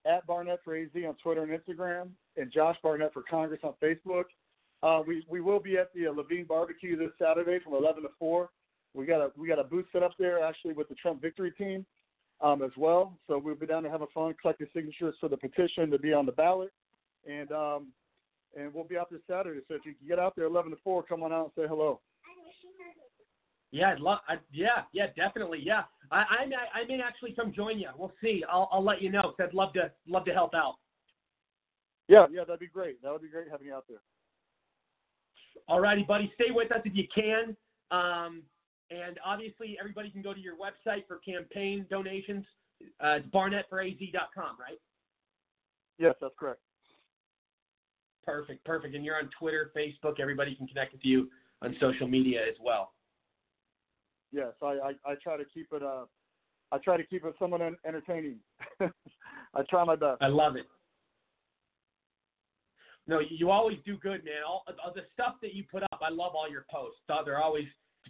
at Barnett for AZ on Twitter and Instagram, and Josh Barnett for Congress on Facebook. Uh, we we will be at the uh, Levine Barbecue this Saturday from 11 to 4. We got a we got a booth set up there actually with the Trump Victory Team um, as well. So we'll be down to there having fun, collecting signatures for the petition to be on the ballot, and um, and we'll be out there Saturday. So if you can get out there 11 to 4, come on out and say hello. Yeah, I'd love. I, yeah, yeah, definitely. Yeah, I I may, I may actually come join you. We'll see. I'll I'll let you know. i I'd love to love to help out. Yeah, yeah, that'd be great. That would be great having you out there. All righty, buddy. Stay with us if you can. Um, and obviously, everybody can go to your website for campaign donations. Uh, it's barnettforaz.com, right? Yes, that's correct. Perfect, perfect. And you're on Twitter, Facebook. Everybody can connect with you on social media as well. Yes, I, I, I try to keep it uh I try to keep it somewhat entertaining. I try my best. I love it. No, you, always do good, man. All, all the stuff that you put up, I love all your posts. They're always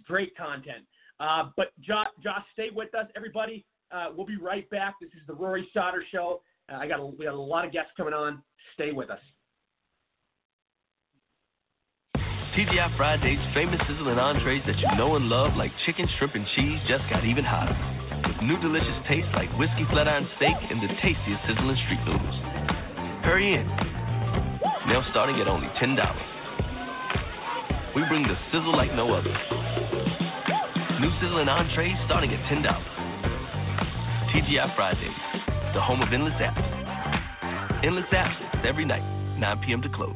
great content. Uh, but Josh, Josh, stay with us, everybody. Uh, we'll be right back. This is the Rory Sauter Show. Uh, I got a, we got a lot of guests coming on. Stay with us. TGI Fridays famous sizzling entrees that you know and love, like chicken, shrimp, and cheese, just got even hotter. With new delicious tastes like whiskey flat iron steak and the tastiest sizzling street noodles. Hurry in. now starting at only $10. We bring the sizzle like no other. New sizzling entrees starting at $10. TGI Fridays, the home of endless apps. Endless apps every night, 9 p.m. to close.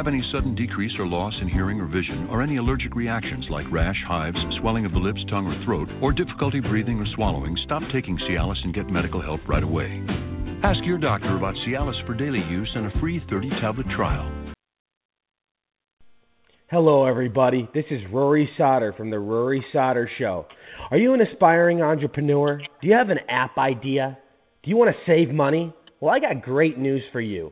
any sudden decrease or loss in hearing or vision, or any allergic reactions like rash, hives, swelling of the lips, tongue, or throat, or difficulty breathing or swallowing, stop taking Cialis and get medical help right away. Ask your doctor about Cialis for daily use and a free 30 tablet trial. Hello, everybody. This is Rory Sauter from The Rory Sauter Show. Are you an aspiring entrepreneur? Do you have an app idea? Do you want to save money? Well, I got great news for you.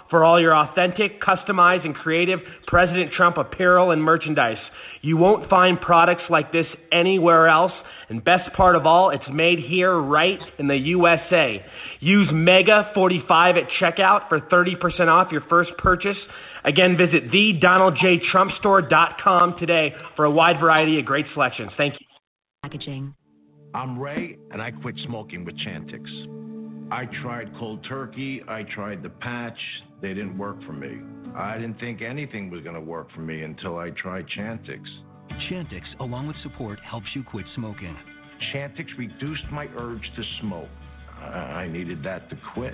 for all your authentic, customized, and creative President Trump apparel and merchandise. You won't find products like this anywhere else. And best part of all, it's made here right in the USA. Use MEGA45 at checkout for 30% off your first purchase. Again, visit thedonaldjtrumpstore.com today for a wide variety of great selections. Thank you. Packaging. I'm Ray, and I quit smoking with Chantix. I tried cold turkey, I tried the patch, they didn't work for me. I didn't think anything was going to work for me until I tried Chantix. Chantix, along with support, helps you quit smoking. Chantix reduced my urge to smoke. I needed that to quit.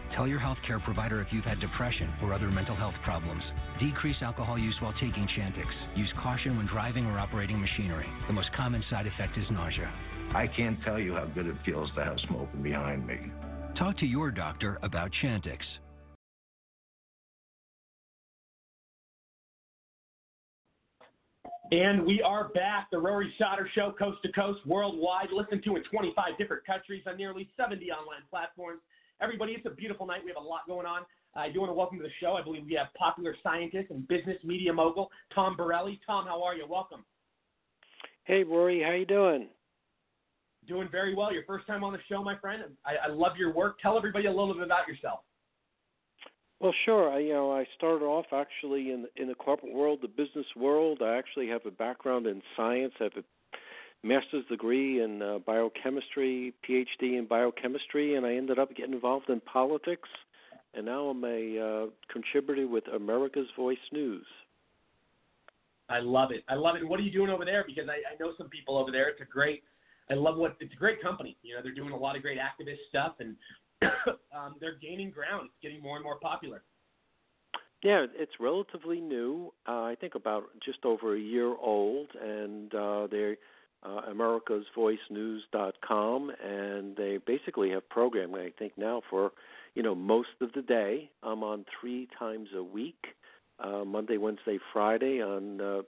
Tell your healthcare provider if you've had depression or other mental health problems. Decrease alcohol use while taking Chantix. Use caution when driving or operating machinery. The most common side effect is nausea. I can't tell you how good it feels to have smoking behind me. Talk to your doctor about Chantix. And we are back. The Rory Sauter Show, coast to coast, worldwide, listened to in 25 different countries on nearly 70 online platforms. Everybody, it's a beautiful night. We have a lot going on. Uh, I do want to welcome to the show. I believe we have popular scientist and business media mogul Tom Borelli. Tom, how are you? Welcome. Hey, Rory, how you doing? Doing very well. Your first time on the show, my friend. I, I love your work. Tell everybody a little bit about yourself. Well, sure. I, you know, I started off actually in in the corporate world, the business world. I actually have a background in science. I have a master's degree in uh, biochemistry, PhD in biochemistry, and I ended up getting involved in politics. And now I'm a uh, contributor with America's Voice News. I love it. I love it. What are you doing over there? Because I, I know some people over there. It's a great. I love what it's a great company. You know, they're doing a lot of great activist stuff, and um, they're gaining ground. It's getting more and more popular. Yeah, it's relatively new. Uh, I think about just over a year old, and uh, they're uh, americasvoicenews.com, and they basically have programming. I think now for you know most of the day. I'm on three times a week, uh, Monday, Wednesday, Friday on. Uh,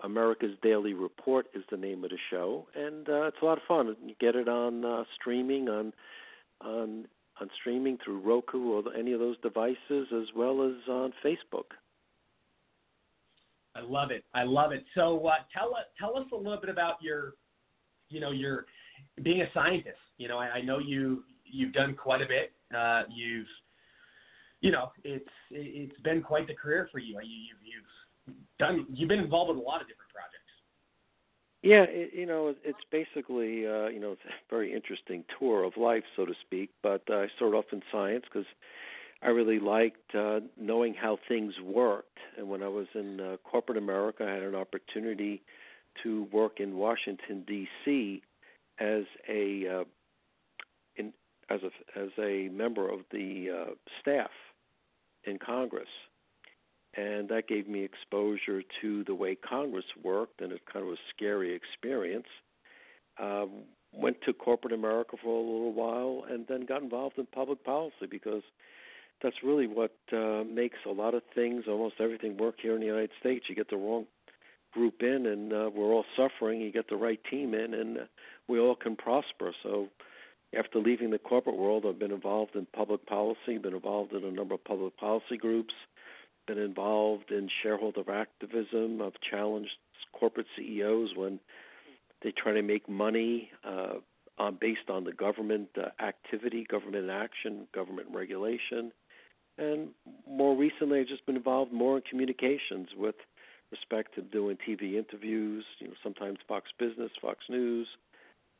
America's Daily Report is the name of the show, and uh, it's a lot of fun. You get it on uh, streaming on on on streaming through Roku or any of those devices, as well as on Facebook. I love it. I love it. So uh, tell us tell us a little bit about your, you know, your being a scientist. You know, I, I know you you've done quite a bit. Uh, you've, you know, it's it's been quite the career for you. You you've, you've done. You've been involved with a lot of different projects. Yeah, it, you know, it's basically uh, you know it's a very interesting tour of life, so to speak. But uh, I started off in science because I really liked uh, knowing how things worked. And when I was in uh, corporate America, I had an opportunity to work in Washington D.C. as a uh, in as a as a member of the uh, staff in Congress and that gave me exposure to the way Congress worked, and it kind of a scary experience. Um, went to corporate America for a little while, and then got involved in public policy because that's really what uh, makes a lot of things, almost everything, work here in the United States. You get the wrong group in, and uh, we're all suffering. You get the right team in, and uh, we all can prosper. So. After leaving the corporate world, I've been involved in public policy, been involved in a number of public policy groups, been involved in shareholder activism. I've challenged corporate CEOs when they try to make money uh, based on the government uh, activity, government action, government regulation. And more recently, I've just been involved more in communications with respect to doing TV interviews, you know, sometimes Fox Business, Fox News,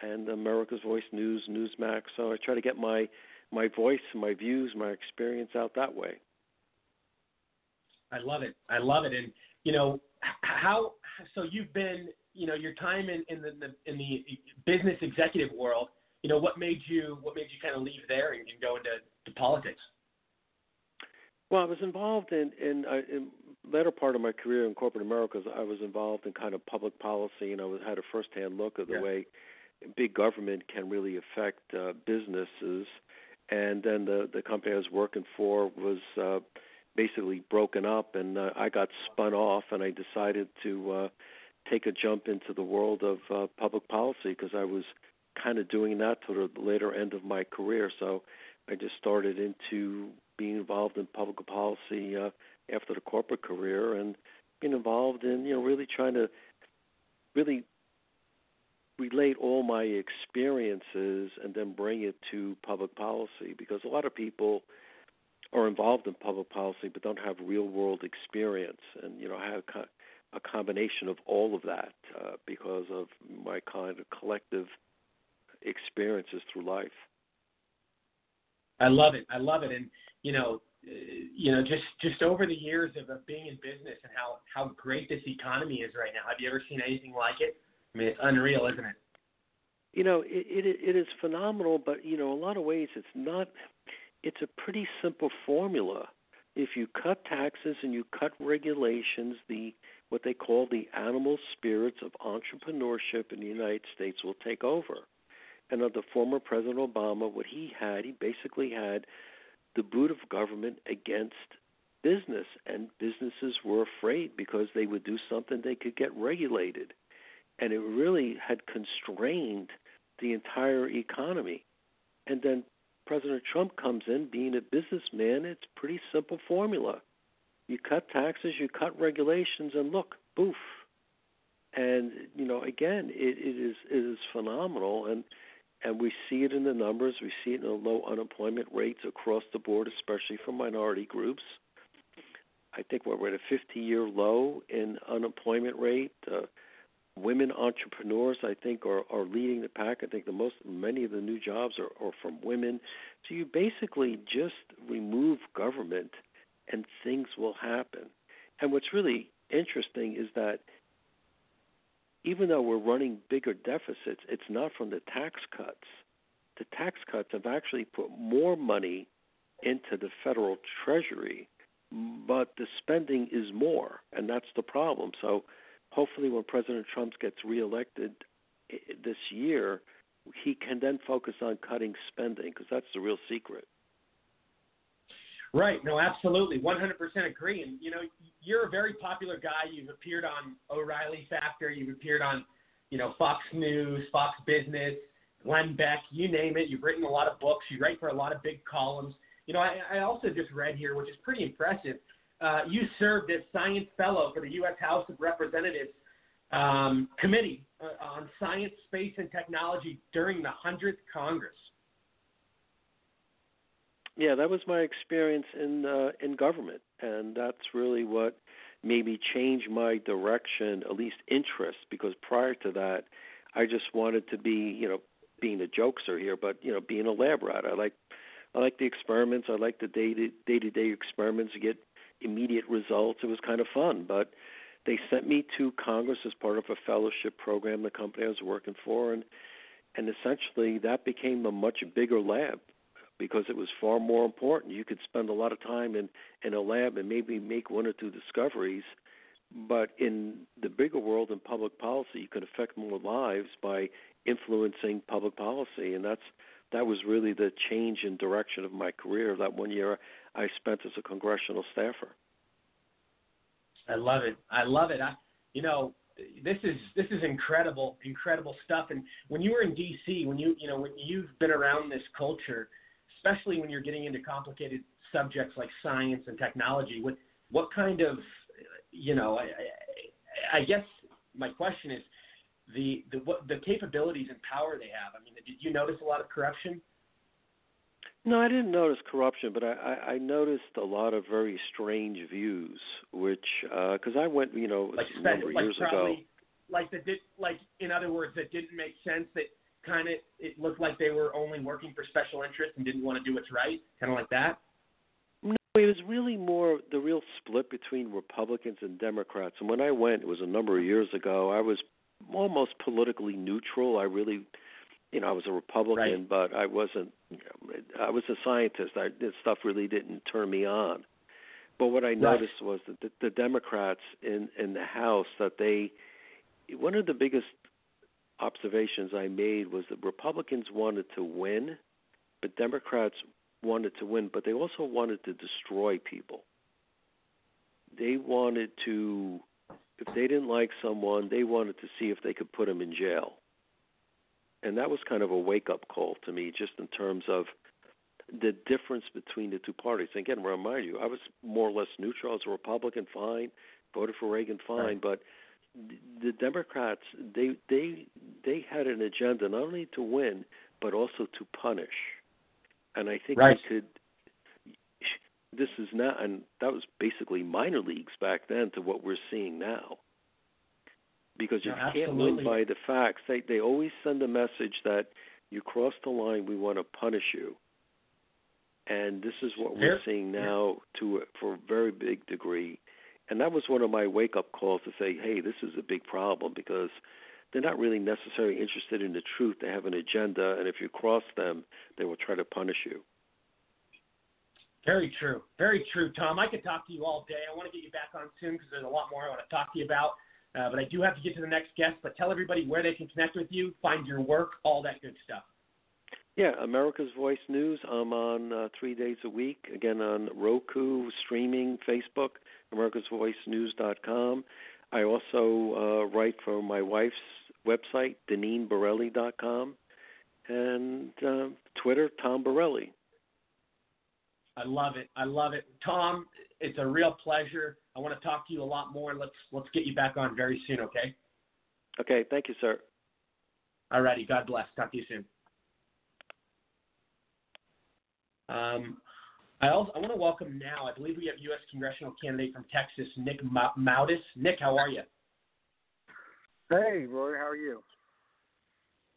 and America's Voice News, Newsmax. So I try to get my my voice, my views, my experience out that way. I love it. I love it. And you know how so you've been you know your time in in the, the in the business executive world. You know what made you what made you kind of leave there and, and go into to politics. Well, I was involved in in, uh, in latter part of my career in corporate America. I was involved in kind of public policy, and I was, had a firsthand look at the yeah. way big government can really affect uh, businesses. And then the the company I was working for was uh, basically broken up, and uh, I got spun off, and I decided to uh, take a jump into the world of uh, public policy because I was kind of doing that to the later end of my career. So I just started into being involved in public policy uh, after the corporate career and being involved in you know really trying to really relate all my experiences and then bring it to public policy because a lot of people are involved in public policy but don't have real world experience and you know have a combination of all of that uh, because of my kind of collective experiences through life. I love it. I love it. And you know uh, you know just just over the years of, of being in business and how how great this economy is right now have you ever seen anything like it i mean it's unreal isn't it you know it it, it is phenomenal but you know a lot of ways it's not it's a pretty simple formula. If you cut taxes and you cut regulations, the what they call the animal spirits of entrepreneurship in the United States will take over. And under former President Obama, what he had, he basically had the boot of government against business, and businesses were afraid because they would do something they could get regulated. And it really had constrained the entire economy. And then President Trump comes in, being a businessman, it's pretty simple formula. You cut taxes, you cut regulations, and look, boof. And you know, again, it, it is it is phenomenal, and and we see it in the numbers. We see it in the low unemployment rates across the board, especially for minority groups. I think we're at a 50-year low in unemployment rate. Uh, women entrepreneurs I think are, are leading the pack. I think the most many of the new jobs are, are from women. So you basically just remove government and things will happen. And what's really interesting is that even though we're running bigger deficits, it's not from the tax cuts. The tax cuts have actually put more money into the federal treasury, but the spending is more, and that's the problem. So hopefully when President Trump gets reelected eh, this year, he can then focus on cutting spending because that's the real secret. Right. No, absolutely. 100% agree. And, you know, you're a very popular guy. You've appeared on O'Reilly Factor. You've appeared on, you know, Fox News, Fox Business, Glenn Beck, you name it. You've written a lot of books. You write for a lot of big columns. You know, I, I also just read here, which is pretty impressive, uh, you served as science fellow for the U.S. House of Representatives um, Committee uh, on Science, Space, and Technology during the 100th Congress. Yeah, that was my experience in uh, in government, and that's really what made me change my direction, at least interest, because prior to that, I just wanted to be, you know, being a jokester here, but you know, being a lab rat. I like, I like the experiments. I like the day to day to day experiments to get immediate results. It was kind of fun, but they sent me to Congress as part of a fellowship program the company I was working for, and and essentially that became a much bigger lab because it was far more important. You could spend a lot of time in in a lab and maybe make one or two discoveries, but in the bigger world in public policy, you could affect more lives by influencing public policy, and that's that was really the change in direction of my career. That one year I spent as a congressional staffer. I love it. I love it. I, you know, this is this is incredible, incredible stuff. And when you were in D.C., when you you know when you've been around this culture, especially when you're getting into complicated subjects like science and technology, what what kind of you know, I, I guess my question is the the what the capabilities and power they have. I mean, did you notice a lot of corruption? No, I didn't notice corruption, but I, I, I noticed a lot of very strange views, which because uh, I went, you know, like, a number of like years probably, ago. Like that did like in other words that didn't make sense. That kind of it looked like they were only working for special interests and didn't want to do what's right, kind of like that. No, it was really more the real split between Republicans and Democrats. And when I went, it was a number of years ago. I was almost politically neutral. I really you know, I was a Republican, right. but I wasn't. You know, I was a scientist. I, this stuff really didn't turn me on. But what I right. noticed was that the, the Democrats in in the House that they, one of the biggest observations I made was that Republicans wanted to win, but Democrats wanted to win, but they also wanted to destroy people. They wanted to, if they didn't like someone, they wanted to see if they could put them in jail and that was kind of a wake up call to me, just in terms of the difference between the two parties. Again, remind you, I was more or less neutral. as a Republican, fine. Voted for Reagan, fine. Right. But the Democrats, they they they had an agenda not only to win but also to punish. And I think right. we could. This is not, and that was basically minor leagues back then to what we're seeing now because you no, can't win by the facts. They they always send a message that you cross the line, we want to punish you. And this is what we're seeing now to for a very big degree. And that was one of my wake up calls to say, hey, this is a big problem because they're not really necessarily interested in the truth. They have an agenda, and if you cross them, they will try to punish you. Very true. Very true, Tom. I could talk to you all day. I want to get you back on soon because there's a lot more I want to talk to you about. Uh, but I do have to get to the next guest. But tell everybody where they can connect with you, find your work, all that good stuff. Yeah, America's Voice News. I'm on uh, three days a week. Again, on Roku, streaming, Facebook, AmericasVoiceNews.com. I also uh, write for my wife's website, DeneenBorelli.com, and uh, Twitter, Tom Borelli. I love it. I love it. Tom, it's a real pleasure. I want to talk to you a lot more. Let's let's get you back on very soon, okay? Okay, thank you, sir. All righty. God bless. Talk to you soon. Um, I also I want to welcome now. I believe we have U.S. congressional candidate from Texas, Nick Moutos. Nick, how are you? Hey, Roy. How are you?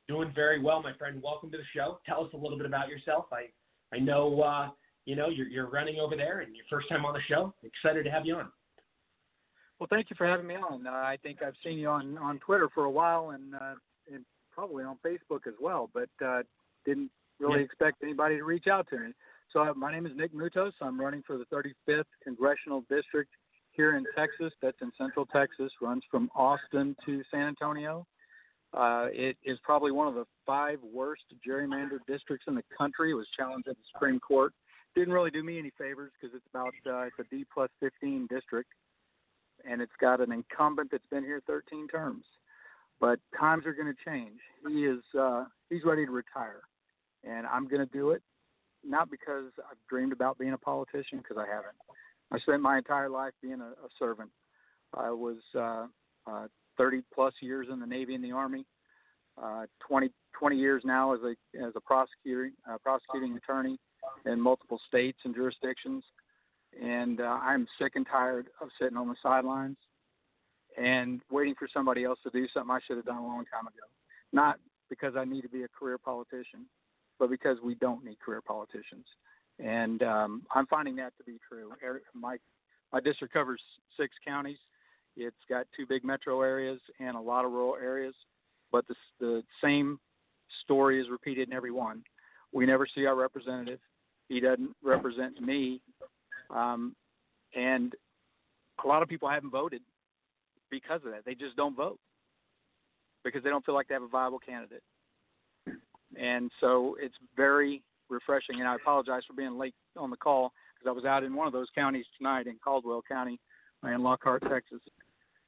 Doing very well, my friend. Welcome to the show. Tell us a little bit about yourself. I I know uh, you know, you're, you're running over there and your first time on the show. Excited to have you on. Well, thank you for having me on. Uh, I think I've seen you on, on Twitter for a while and, uh, and probably on Facebook as well, but uh, didn't really yeah. expect anybody to reach out to me. So my name is Nick Moutos. I'm running for the 35th Congressional District here in Texas. That's in Central Texas. Runs from Austin to San Antonio. Uh, it is probably one of the five worst gerrymandered districts in the country. It was challenged at the Supreme Court didn't really do me any favors because it's about uh, it's a D plus 15 district, and it's got an incumbent that's been here 13 terms. But times are going to change. He is uh, he's ready to retire, and I'm going to do it. Not because I've dreamed about being a politician, because I haven't. I spent my entire life being a, a servant. I was uh, uh, 30 plus years in the Navy and the Army. Uh, 20, 20 years now as a as a prosecutor, uh, prosecuting attorney in multiple states and jurisdictions. and uh, I'm sick and tired of sitting on the sidelines and waiting for somebody else to do something I should have done a long time ago. Not because I need to be a career politician, but because we don't need career politicians. And um, I'm finding that to be true. My my district covers six counties. It's got two big metro areas and a lot of rural areas, but the the same story is repeated in every one. We never see our representative. He doesn't represent me, um, and a lot of people haven't voted because of that. They just don't vote because they don't feel like they have a viable candidate. And so it's very refreshing. And I apologize for being late on the call because I was out in one of those counties tonight in Caldwell County in Lockhart, Texas,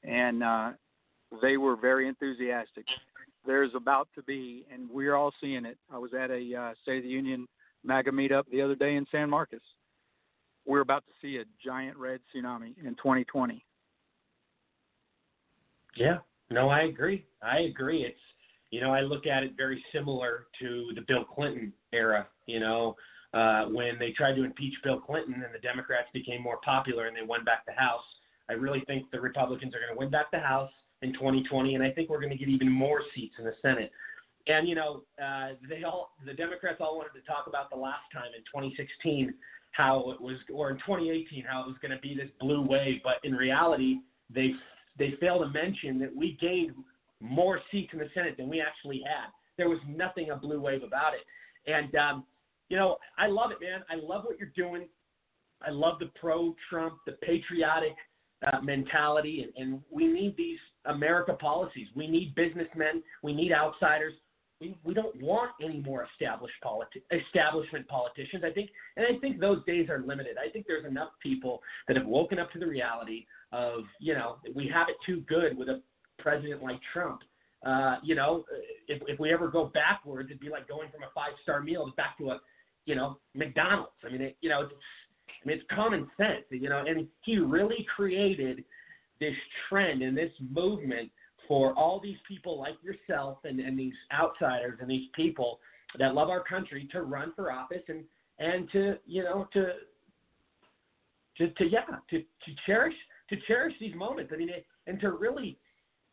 and uh, they were very enthusiastic. There's about to be, and we're all seeing it. I was at a uh, State of the Union MAGA meetup the other day in San Marcos. We're about to see a giant red tsunami in 2020. Yeah, no, I agree. I agree. It's you know I look at it very similar to the Bill Clinton era. You know, uh, when they tried to impeach Bill Clinton and the Democrats became more popular and they won back the House. I really think the Republicans are going to win back the House in 2020, and I think we're going to get even more seats in the Senate. And you know, uh, they all the Democrats all wanted to talk about the last time in 2016 how it was, or in 2018 how it was going to be this blue wave, but in reality they they fail to mention that we gained more seats in the Senate than we actually had. There was nothing a blue wave about it, and um, you know, I love it, man. I love what you're doing. I love the pro-Trump, the patriotic uh, mentality, and, and we need these America policies. We need businessmen. We need outsiders. We, we don't want any more established politi- establishment politicians. I think, and I think those days are limited. I think there's enough people that have woken up to the reality of, you know, we have it too good with a president like Trump. Uh, you know, if, if we ever go backwards, it'd be like going from a five-star meal back to a, you know, McDonald's. I mean, it, you know, it's, I mean, it's common sense, you know, and he really created this trend and this movement for all these people like yourself and, and these outsiders and these people that love our country to run for office and and to you know to to, to yeah to, to cherish to cherish these moments. I mean, it, and to really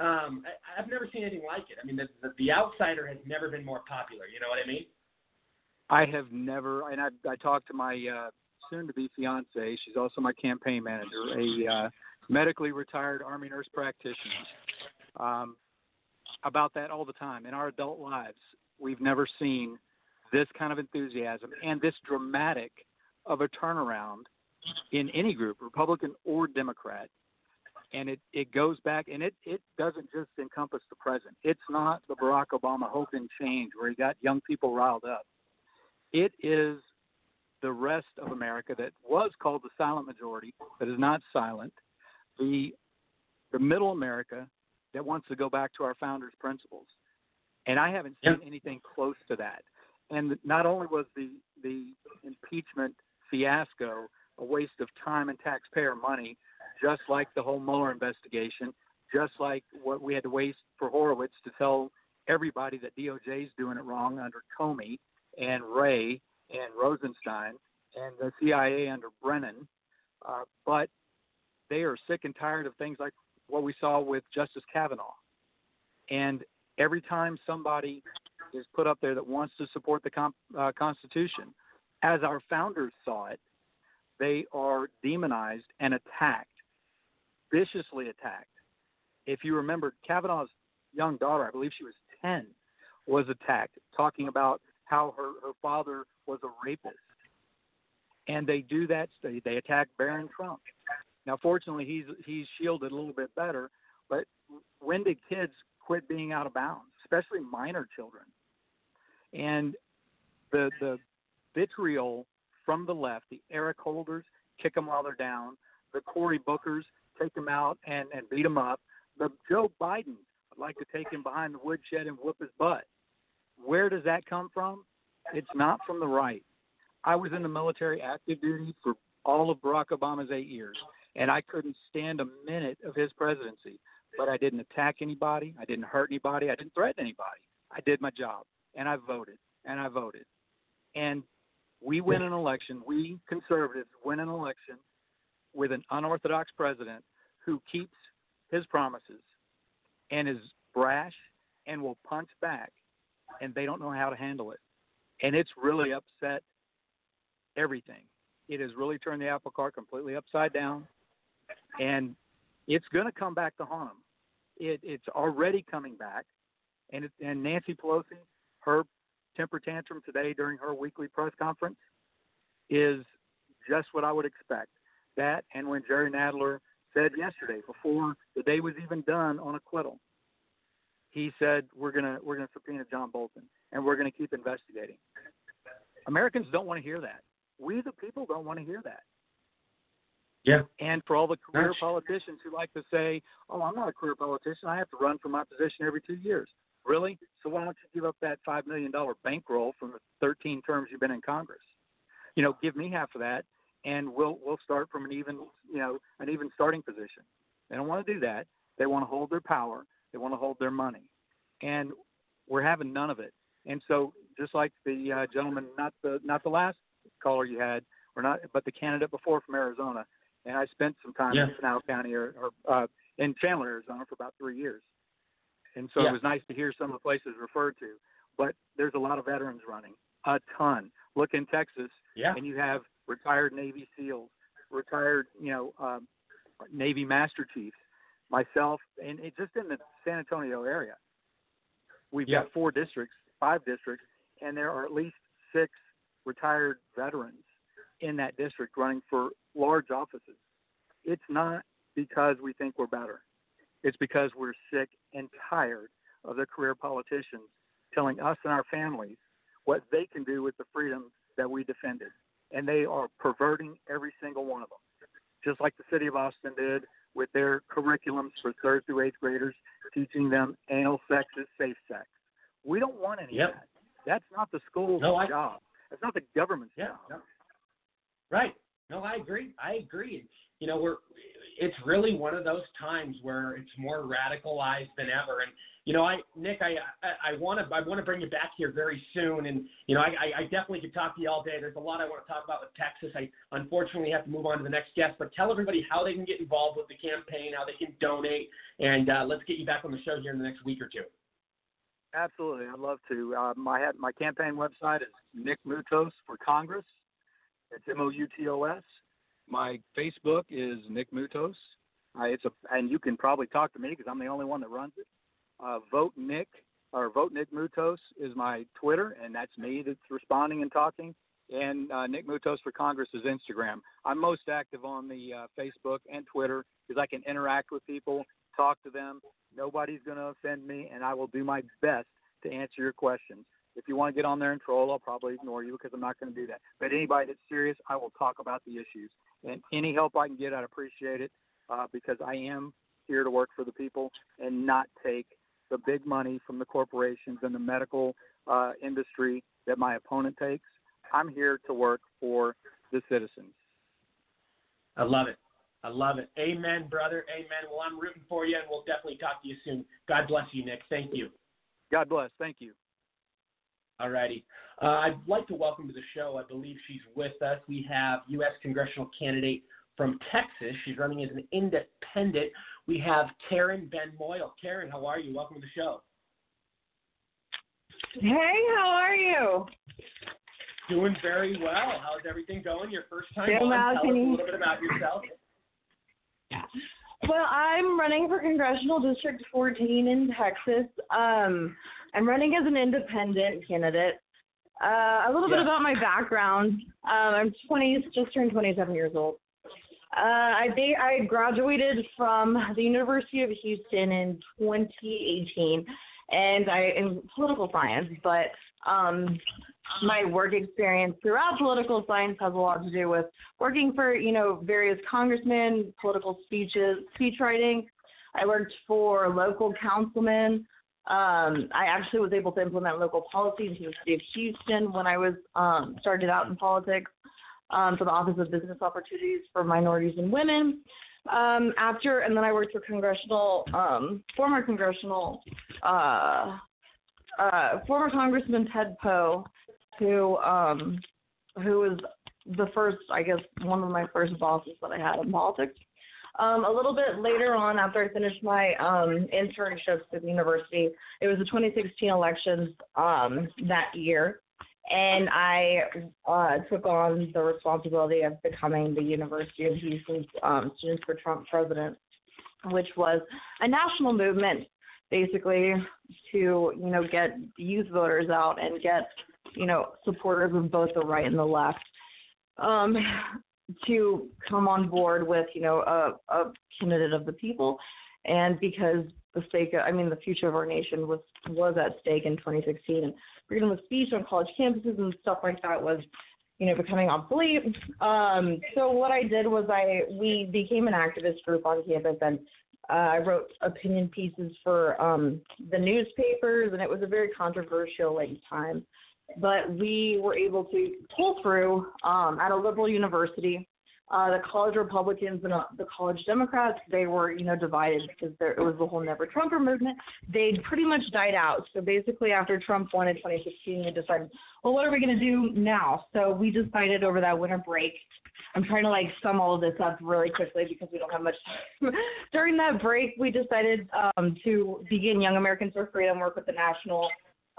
um, I, I've never seen anything like it. I mean, the, the the outsider has never been more popular. You know what I mean? I have never, and I, I talked to my uh, soon-to-be fiance. She's also my campaign manager, a uh, medically retired Army nurse practitioner. Um, about that all the time in our adult lives. We've never seen this kind of enthusiasm and this dramatic of a turnaround in any group, Republican or Democrat. And it, it goes back, and it, it doesn't just encompass the present. It's not the Barack Obama hope and change where he got young people riled up. It is the rest of America that was called the silent majority, that is not silent, the the middle America that wants to go back to our founders' principles. And I haven't seen anything close to that. And not only was the the impeachment fiasco a waste of time and taxpayer money, just like the whole Mueller investigation, just like what we had to waste for Horowitz to tell everybody that DOJ is doing it wrong under Comey and Wray and Rosenstein and the CIA under Brennan. Uh, but they are sick and tired of things like what we saw with Justice Kavanaugh. And every time somebody is put up there that wants to support the comp, uh, Constitution, as our founders saw it, they are demonized and attacked, viciously attacked. If you remember, Kavanaugh's young daughter, I believe she was 10, was attacked, talking about how her, her father was a rapist. And they do that. They, they attack Barron Trump. Now, fortunately, he's he's shielded a little bit better. But when did kids quit being out of bounds, especially minor children? And the the vitriol from the left, the Eric Holders kick them while they're down, the Cory Bookers take them out and and beat them up. The Joe Biden would like to take him behind the woodshed and whoop his butt. Where does that come from? It's not from the right. I was in the military active duty for all of Barack Obama's eight years and I couldn't stand a minute of his presidency. But I didn't attack anybody. I didn't hurt anybody. I didn't threaten anybody. I did my job, and I voted, and I voted. And we win an election. We conservatives win an election with an unorthodox president who keeps his promises and is brash and will punch back, and they don't know how to handle it. And it's really upset everything. It has really turned the apple cart completely upside down, and it's going to come back to haunt them. It, it's already coming back, and it, and Nancy Pelosi, her temper tantrum today during her weekly press conference is just what I would expect. That and when Jerry Nadler said yesterday, before the day was even done on acquittal, he said we're gonna we're gonna subpoena John Bolton and we're gonna keep investigating. Americans don't want to hear that. We the people don't want to hear that. Yeah. And for all the career politicians who like to say, "Oh, I'm not a career politician. I have to run for my position every two years." Really? So why don't you give up that five million dollar bankroll from the 13 terms you've been in Congress? You know, give me half of that, and we'll we'll start from an even you know an even starting position. They don't want to do that. They want to hold their power. They want to hold their money, and we're having none of it. And so, just like the uh, gentleman, not the not the last caller you had, or not, but the candidate before from Arizona, and I spent some time Yeah. in Pinal County or, or uh, in Chandler, Arizona, for about three years. And so Yeah. it was nice to hear some of the places referred to. But there's a lot of veterans running, a ton. Look in Texas, Yeah. and you have retired Navy SEALs, retired, you know, um, Navy Master Chiefs, myself, and it, just in the San Antonio area. We've Yeah. got four districts, five districts, and there are at least six retired veterans in that district running for large offices. It's not because we think we're better. It's because we're sick and tired of the career politicians telling us and our families what they can do with the freedoms that we defended. And they are perverting every single one of them, just like the city of Austin did with their curriculums for third through eighth graders, teaching them anal sex is safe sex. We don't want any Yep. of that. That's not the school's No, I- job. That's not the government's Yeah. job. no. Right. No, I agree. I agree. You know, we're it's really one of those times where it's more radicalized than ever. And you know, I Nick, I I want to I want to bring you back here very soon. And you know, I, I definitely could talk to you all day. There's a lot I want to talk about with Texas. I unfortunately have to move on to the next guest, but tell everybody how they can get involved with the campaign, how they can donate, and uh, let's get you back on the show here in the next week or two. Absolutely, I'd love to. Uh, my my campaign website is Nick Moutos for Congress. It's M O U T O S. My Facebook is Nick Moutos. Uh, it's a and you can probably talk to me because I'm the only one that runs it. Uh, Vote Nick or Vote Nick Moutos is my Twitter, and that's me that's responding and talking. And uh, Nick Moutos for Congress is Instagram. I'm most active on the uh, Facebook and Twitter because I can interact with people, talk to them. Nobody's going to offend me, and I will do my best to answer your questions. If you want to get on there and troll, I'll probably ignore you because I'm not going to do that. But anybody that's serious, I will talk about the issues. And any help I can get, I'd appreciate it uh, because I am here to work for the people and not take the big money from the corporations and the medical uh, industry that my opponent takes. I'm here to work for the citizens. I love it. I love it. Amen, brother. Amen. Well, I'm rooting for you, and we'll definitely talk to you soon. God bless you, Nick. Thank you. God bless. Thank you. All righty. Uh, I'd like to welcome to the show, I believe she's with us. We have U.S. congressional candidate from Texas. She's running as an independent. We have Karen Ben Moyal. Karen, how are you? Welcome to the show. Hey, how are you? Doing very well. How's everything going? Your first time on. Tell us a little bit about yourself. Yeah. Well, I'm running for Congressional District 14 in Texas. Um, I'm running as an independent candidate. Uh, a little bit about my background. Um, I'm 20, just turned 27 years old. Uh, I ba- I graduated from the University of Houston in 2018, and I in political science. But um, my work experience throughout political science has a lot to do with working for you know various congressmen, political speeches, speech writing. I worked for local councilmen. Um, I actually was able to implement local policies in the city of Houston when I was um, started out in politics um, for the Office of Business Opportunities for Minorities and Women. Um, after, and then I worked for congressional, um, former congressional, uh, uh, former Congressman Ted Poe, who um, who was the first, I guess, one of my first bosses that I had in politics. Um, a little bit later on, after I finished my um, internships at the university, it was the 2016 elections um, that year, and I uh, took on the responsibility of becoming the University of Houston's um, Students for Trump president, which was a national movement, basically to you know get youth voters out and get you know supporters of both the right and the left. Um, to come on board with you know a, a candidate of the people, and because the stake, I mean, the future of our nation was was at stake in 2016, and freedom of speech on college campuses and stuff like that was, you know, becoming obsolete. Um, so what I did was I we became an activist group on campus, and uh, I wrote opinion pieces for um, the newspapers, and it was a very controversial like time but we were able to pull through um, at a liberal university. Uh, the college Republicans and uh, the college Democrats, they were, you know, divided because there, it was the whole Never Trumper movement. They'd pretty much died out. So basically, after Trump won in 2016, we decided, well, what are we going to do now? So we decided over that winter break. I'm trying to like sum all of this up really quickly because we don't have much time. During that break, we decided um, to begin Young Americans for Freedom, work with the National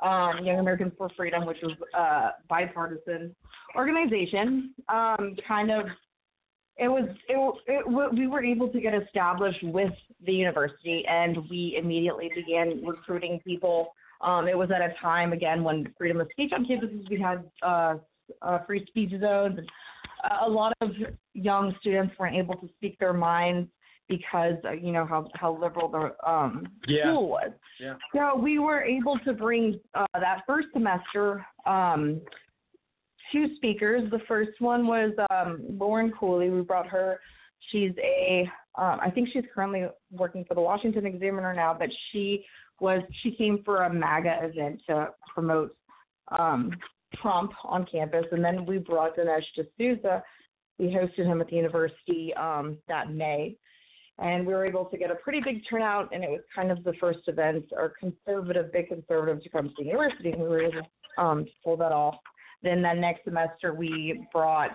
um, Young Americans for Freedom, which was a bipartisan organization. Um, kind of, it was it, it we were able to get established with the university, and we immediately began recruiting people. Um, it was at a time again when freedom of speech on campuses. We had uh, uh, free speech zones. And a lot of young students weren't able to speak their minds because uh, you know how how liberal the um, Yeah. school was. Yeah. So we were able to bring uh, that first semester um, two speakers. The first one was um, Lauren Cooley. We brought her. She's a, um, I think she's currently working for the Washington Examiner now, but she was she came for a MAGA event to promote um, Trump on campus, and then we brought Dinesh D'Souza. We hosted him at the university um, that May, and we were able to get a pretty big turnout. And it was kind of the first event, or conservative, big conservative, to come to the university, and we were able um, to pull that off. Then that next semester, we brought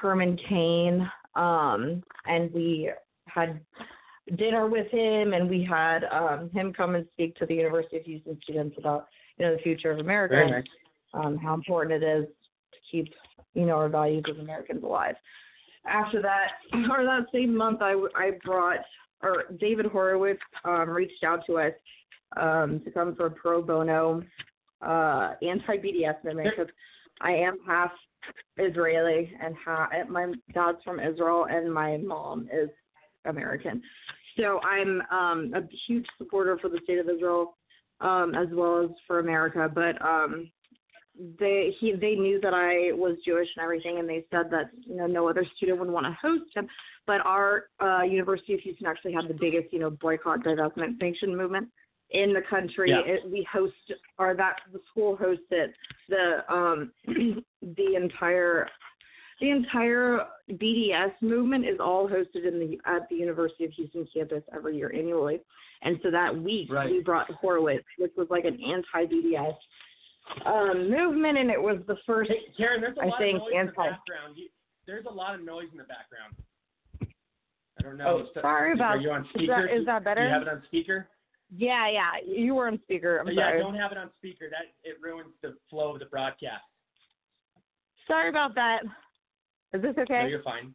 Herman Cain, um, and we had dinner with him, and we had um, him come and speak to the University of Houston students about you know the future of America Very and nice. um, how important it is to keep you know our values as Americans alive. After that, or that same month, I, I brought or David Horowitz um, reached out to us um, to come for a pro bono uh, anti BDS movement because I am half Israeli and half my dad's from Israel and my mom is American. So I'm um, a huge supporter for the state of Israel um, as well as for America. But um, they he they knew that I was Jewish and everything, and they said that you know no other student would want to host him. But our uh, University of Houston actually had the biggest you know boycott, divestment, sanction movement in the country. Yeah. It, we host or that the school hosted the um the entire the entire BDS movement is all hosted in the at the University of Houston campus every year annually. And so that week Right. we brought Horowitz, which was like an anti BDS um, movement, and it was the first. Hey, Karen, there's a I lot think of noise in the background. You, there's a lot of noise in the background. I don't know. Oh, So- sorry about. Are you on is that, is that better? Do you have it on speaker? Yeah, yeah. You were on speaker. I'm Oh, yeah, sorry. don't have it on speaker. That it ruins the flow of the broadcast. Sorry about that. Is this okay? No, you're fine.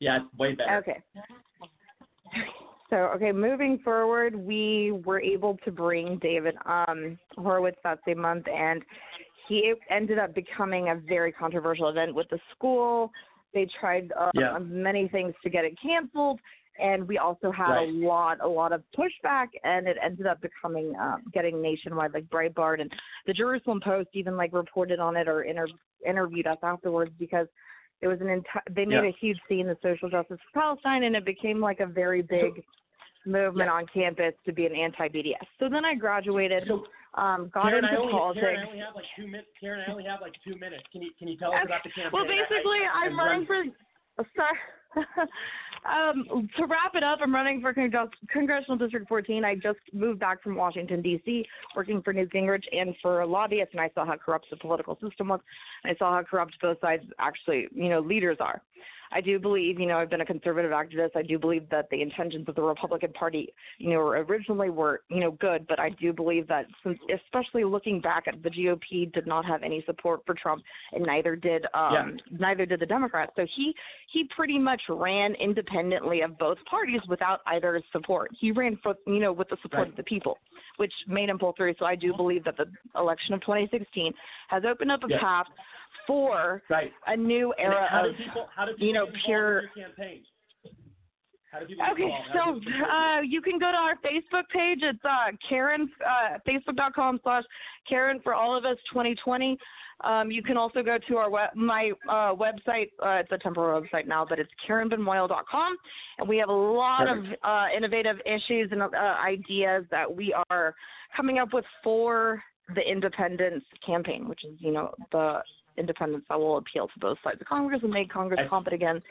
Yeah, it's way better. Okay. So, okay, moving forward, we were able to bring David um, Horowitz that same month, and he ended up becoming a very controversial event with the school. They tried uh, Yeah. many things to get it canceled, and we also had Right. a lot, a lot of pushback, and it ended up becoming um, getting nationwide, like Breitbart and the Jerusalem Post even like reported on it or inter- interviewed us afterwards because it was an entire. They made Yeah. a huge scene, the social justice for Palestine, and it became like a very big movement on campus to be an anti-BDS. So then I graduated, um, got Karen, I into only, politics. Karen, I only have like two minutes. Karen, I only have like two minutes. Can you can you tell us Okay. about the campaign? Well, basically, I, I, I'm I running for. Sorry, um, to wrap it up, I'm running for Congres- Congressional District 14. I just moved back from Washington, D.C., working for Newt Gingrich and for lobbyists, and I saw how corrupt the political system was. I saw how corrupt both sides actually, you know, leaders are. I do believe, you know, I've been a conservative activist. I do believe that the intentions of the Republican Party, you know, originally were, you know, good, but I do believe that since, especially looking back at the GOP, did not have any support for Trump, and neither did, um, Yeah. neither did the Democrats. So he he pretty much ran independently of both parties without either support. He ran for, you know, with the support Right. of the people, which made him pull through. So I do believe that the election of 2016 has opened up a Yeah. path for Right. a new era how of people how do people you know pure in your campaign? How do people get Okay, so uh, you can go to our Facebook page. It's uh, Karen, uh, facebook.com slash Karen for all of us 2020. Um, you can also go to our web, my uh, website. Uh, it's a temporary website now, but it's KarenBenmoyal.com. And we have a lot Perfect. of uh, innovative issues and uh, ideas that we are coming up with for the independence campaign, which is, you know, the independence that will appeal to both sides of Congress and make Congress Excellent. competent again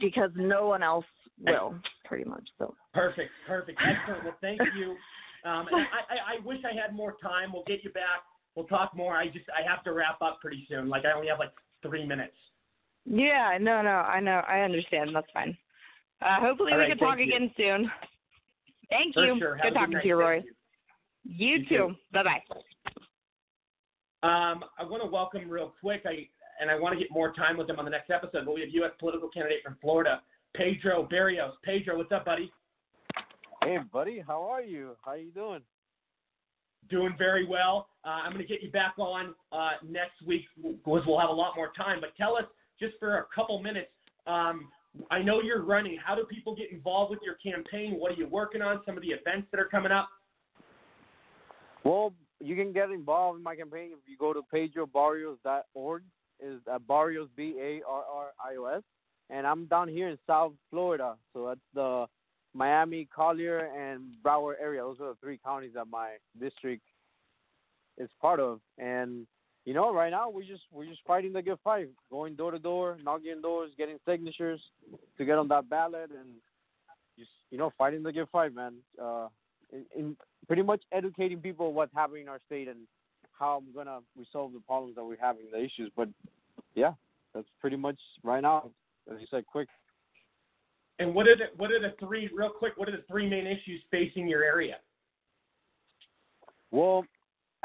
because no one else will, pretty much. So. Perfect, perfect, excellent. Well, thank you. Um, I, I, I wish I had more time. We'll get you back. We'll talk more. I just I have to wrap up pretty soon. Like I only have like three minutes. Yeah, no, no, I know, I understand. That's fine. Uh, hopefully we can talk you. again soon. Thank For you. sure. Good good talking night. to you, Roy. You, You too. too. Bye bye. Um, I want to welcome real quick. I and I want to get more time with him on the next episode. But we have U.S. political candidate from Florida, Pedro Barrios. Pedro, what's up, buddy? Hey, buddy, how are you? How you doing? Doing very well. Uh, I'm going to get you back on uh, next week because we'll have a lot more time. But tell us just for a couple minutes. Um, I know you're running. How do people get involved with your campaign? What are you working on? Some of the events that are coming up. Well, you can get involved in my campaign if you go to pedrobarrios.org. Is uh, Barrios B A R R I O S, and I'm down here in South Florida, so that's the Miami, Collier, and Broward area. Those are the three counties that my district is part of. And you know, right now we're just we're just fighting the good fight, going door to door, knocking doors, getting signatures to get on that ballot, and just you know, fighting the good fight, man. Uh, in, in pretty much educating people what's happening in our state and how I'm gonna resolve the problems that we're having, the issues. But yeah, that's pretty much right now. As you said, quick. And what are the what are the three real quick? What are the three main issues facing your area? Well,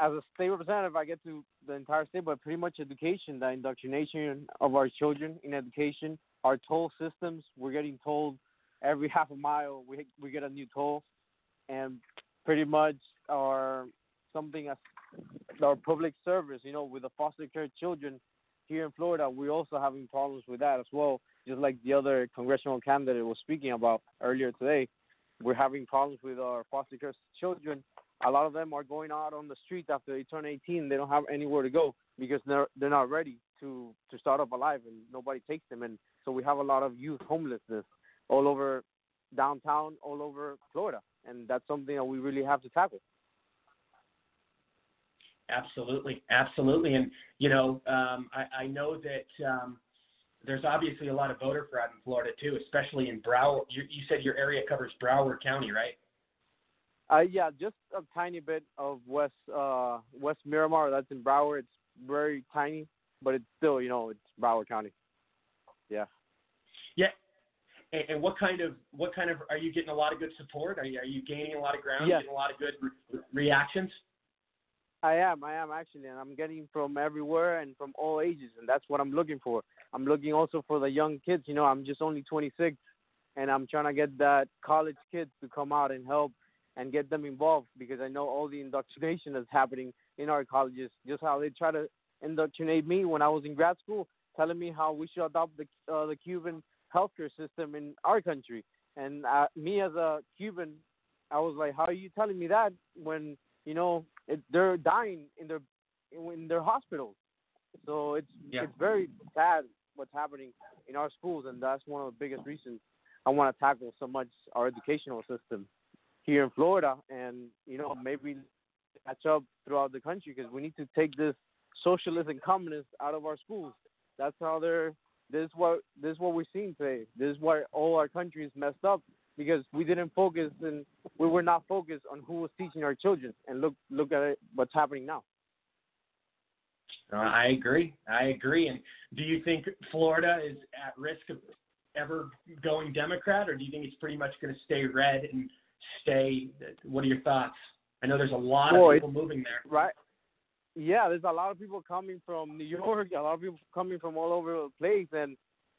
as a state representative, I get to the entire state, but pretty much education, the indoctrination of our children in education, our toll systems. We're getting told every half a mile we we get a new toll, and pretty much our something as our public service. You know, with the foster care children here in Florida, we're also having problems with that as well. Just like the other congressional candidate was speaking about earlier today, we're having problems with our foster care children a lot of them are going out on the streets after they turn 18. They don't have anywhere to go because they're they're not ready to to start up alive, and nobody takes them. And so we have a lot of youth homelessness all over downtown, all over Florida, and that's something that we really have to tackle. Absolutely, absolutely, and you know, um, I, I know that um, there's obviously a lot of voter fraud in Florida too, especially in Broward. You, you said your area covers Broward County, right? Uh, yeah, just a tiny bit of West uh, West Miramar. That's in Broward. It's very tiny, but it's still, you know, it's Broward County. Yeah. Yeah. And, and what kind of what kind of are you getting a lot of good support? Are you are you gaining a lot of ground? Yes. Getting a lot of good re- reactions? I am, I am actually, and I'm getting from everywhere and from all ages, and that's what I'm looking for. I'm looking also for the young kids. You know, I'm just only 26, and I'm trying to get that college kids to come out and help and get them involved because I know all the indoctrination that's happening in our colleges. Just how they try to indoctrinate me when I was in grad school, telling me how we should adopt the uh, the Cuban healthcare system in our country. And uh, me as a Cuban, I was like, how are you telling me that when you know it, they're dying in their in their hospitals? So it's Yeah. it's very sad what's happening in our schools, and that's one of the biggest reasons I want to tackle so much our educational system here in Florida, and you know maybe catch up throughout the country because we need to take this socialist and communist out of our schools. That's how they're this is what this is what we're seeing today. This is why all our country is messed up because we didn't focus and we were not focused on who was teaching our children. And look look at it, what's happening now. I agree. I agree. And do you think Florida is at risk of ever going Democrat, or do you think it's pretty much going to stay red and stay? What are your thoughts? I know there's a lot Well, of people moving there. Right. Yeah, there's a lot of people coming from New York, a lot of people coming from all over the place, and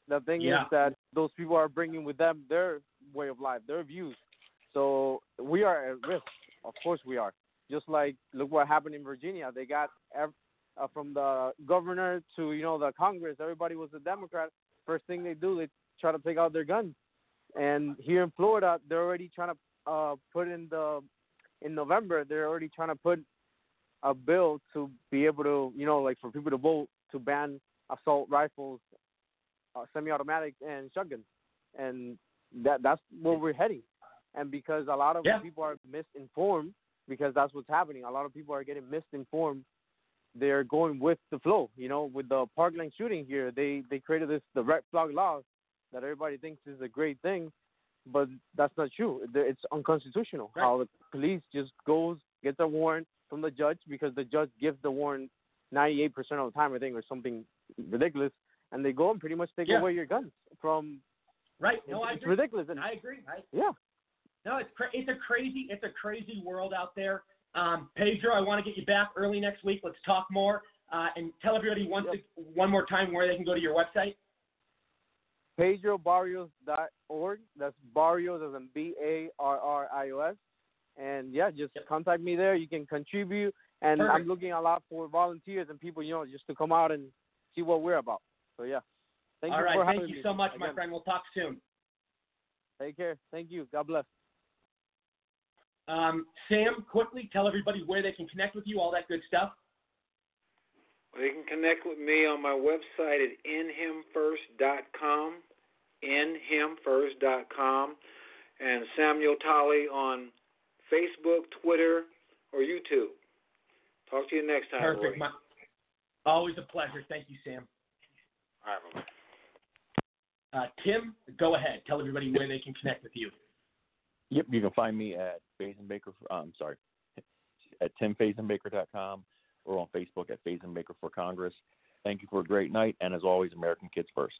the thing Yeah. is that those people are bringing with them their way of life, their views. So we are at risk. Of course we are. Just like look what happened in Virginia. They got uh, from the governor to you know the Congress. Everybody was a Democrat. First thing they do, they try to take out their guns. And here in Florida, they're already trying to uh, put in the in November. They're already trying to put a bill to be able to, you know, like for people to vote to ban assault rifles, uh, semi-automatic, and shotguns, and that that's where we're heading. And because a lot of Yeah. people are misinformed, because that's what's happening. A lot of people are getting misinformed. They're going with the flow. You know, with the Parkland shooting here, they they created this the red flag law that everybody thinks is a great thing, but that's not true. It's unconstitutional. How the police just goes gets a warrant from the judge because the judge gives the warrant 98% of the time, I think, or something ridiculous, and they go and pretty much take Yeah. away your guns from. Right. No, it's, I agree. ridiculous. And, I agree. I, yeah. No, it's cra- it's a crazy it's a crazy world out there. Um, Pedro, I want to get you back early next week. Let's talk more uh, and tell everybody once one more time where they can go to your website. PedroBarrios.org. That's Barrios as in B A R R I O S. And yeah, just contact me there. You can contribute. And I'm looking a lot for volunteers and people, you know, just to come out and see what we're about. So yeah. Thank All you right. for Thank you me. so much, my friend. We'll talk soon. Take care. Thank you. God bless. Um, Sam, quickly tell everybody where they can connect with you, all that good stuff. Well, you can connect with me on my website at inhimfirst.com, inhimfirst.com, and Samuel Tolley on Facebook, Twitter, or YouTube. Talk to you next time. Perfect. My, always a pleasure. Thank you, Sam. All right, bye-bye. Uh, Tim, go ahead. Tell everybody where they can connect with you. Yep, you can find me at Fazenbaker. Um, sorry, at timfazenbaker.com or on Facebook at Fazenbaker for Congress. Thank you for a great night, and as always, American Kids First.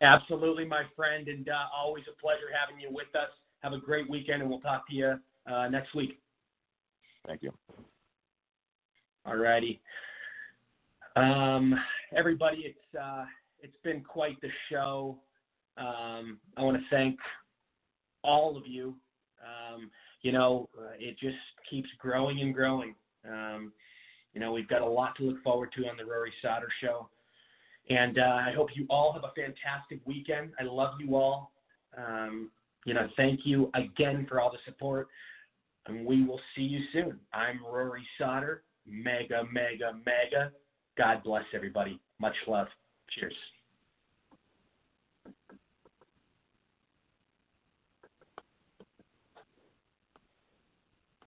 Absolutely, my friend, and uh, always a pleasure having you with us. Have a great weekend, and we'll talk to you uh, next week. Thank you. All righty. Um, everybody, it's uh, it's been quite the show. Um, I want to thank all of you. Um, you know, uh, it just keeps growing and growing. Um, you know, we've got a lot to look forward to on the Rory Sauter Show. And uh, I hope you all have a fantastic weekend. I love you all. Um, you know, thank you again for all the support. And we will see you soon. I'm Rory Sauter. MAGA, MAGA, MAGA. God bless everybody. Much love. Cheers.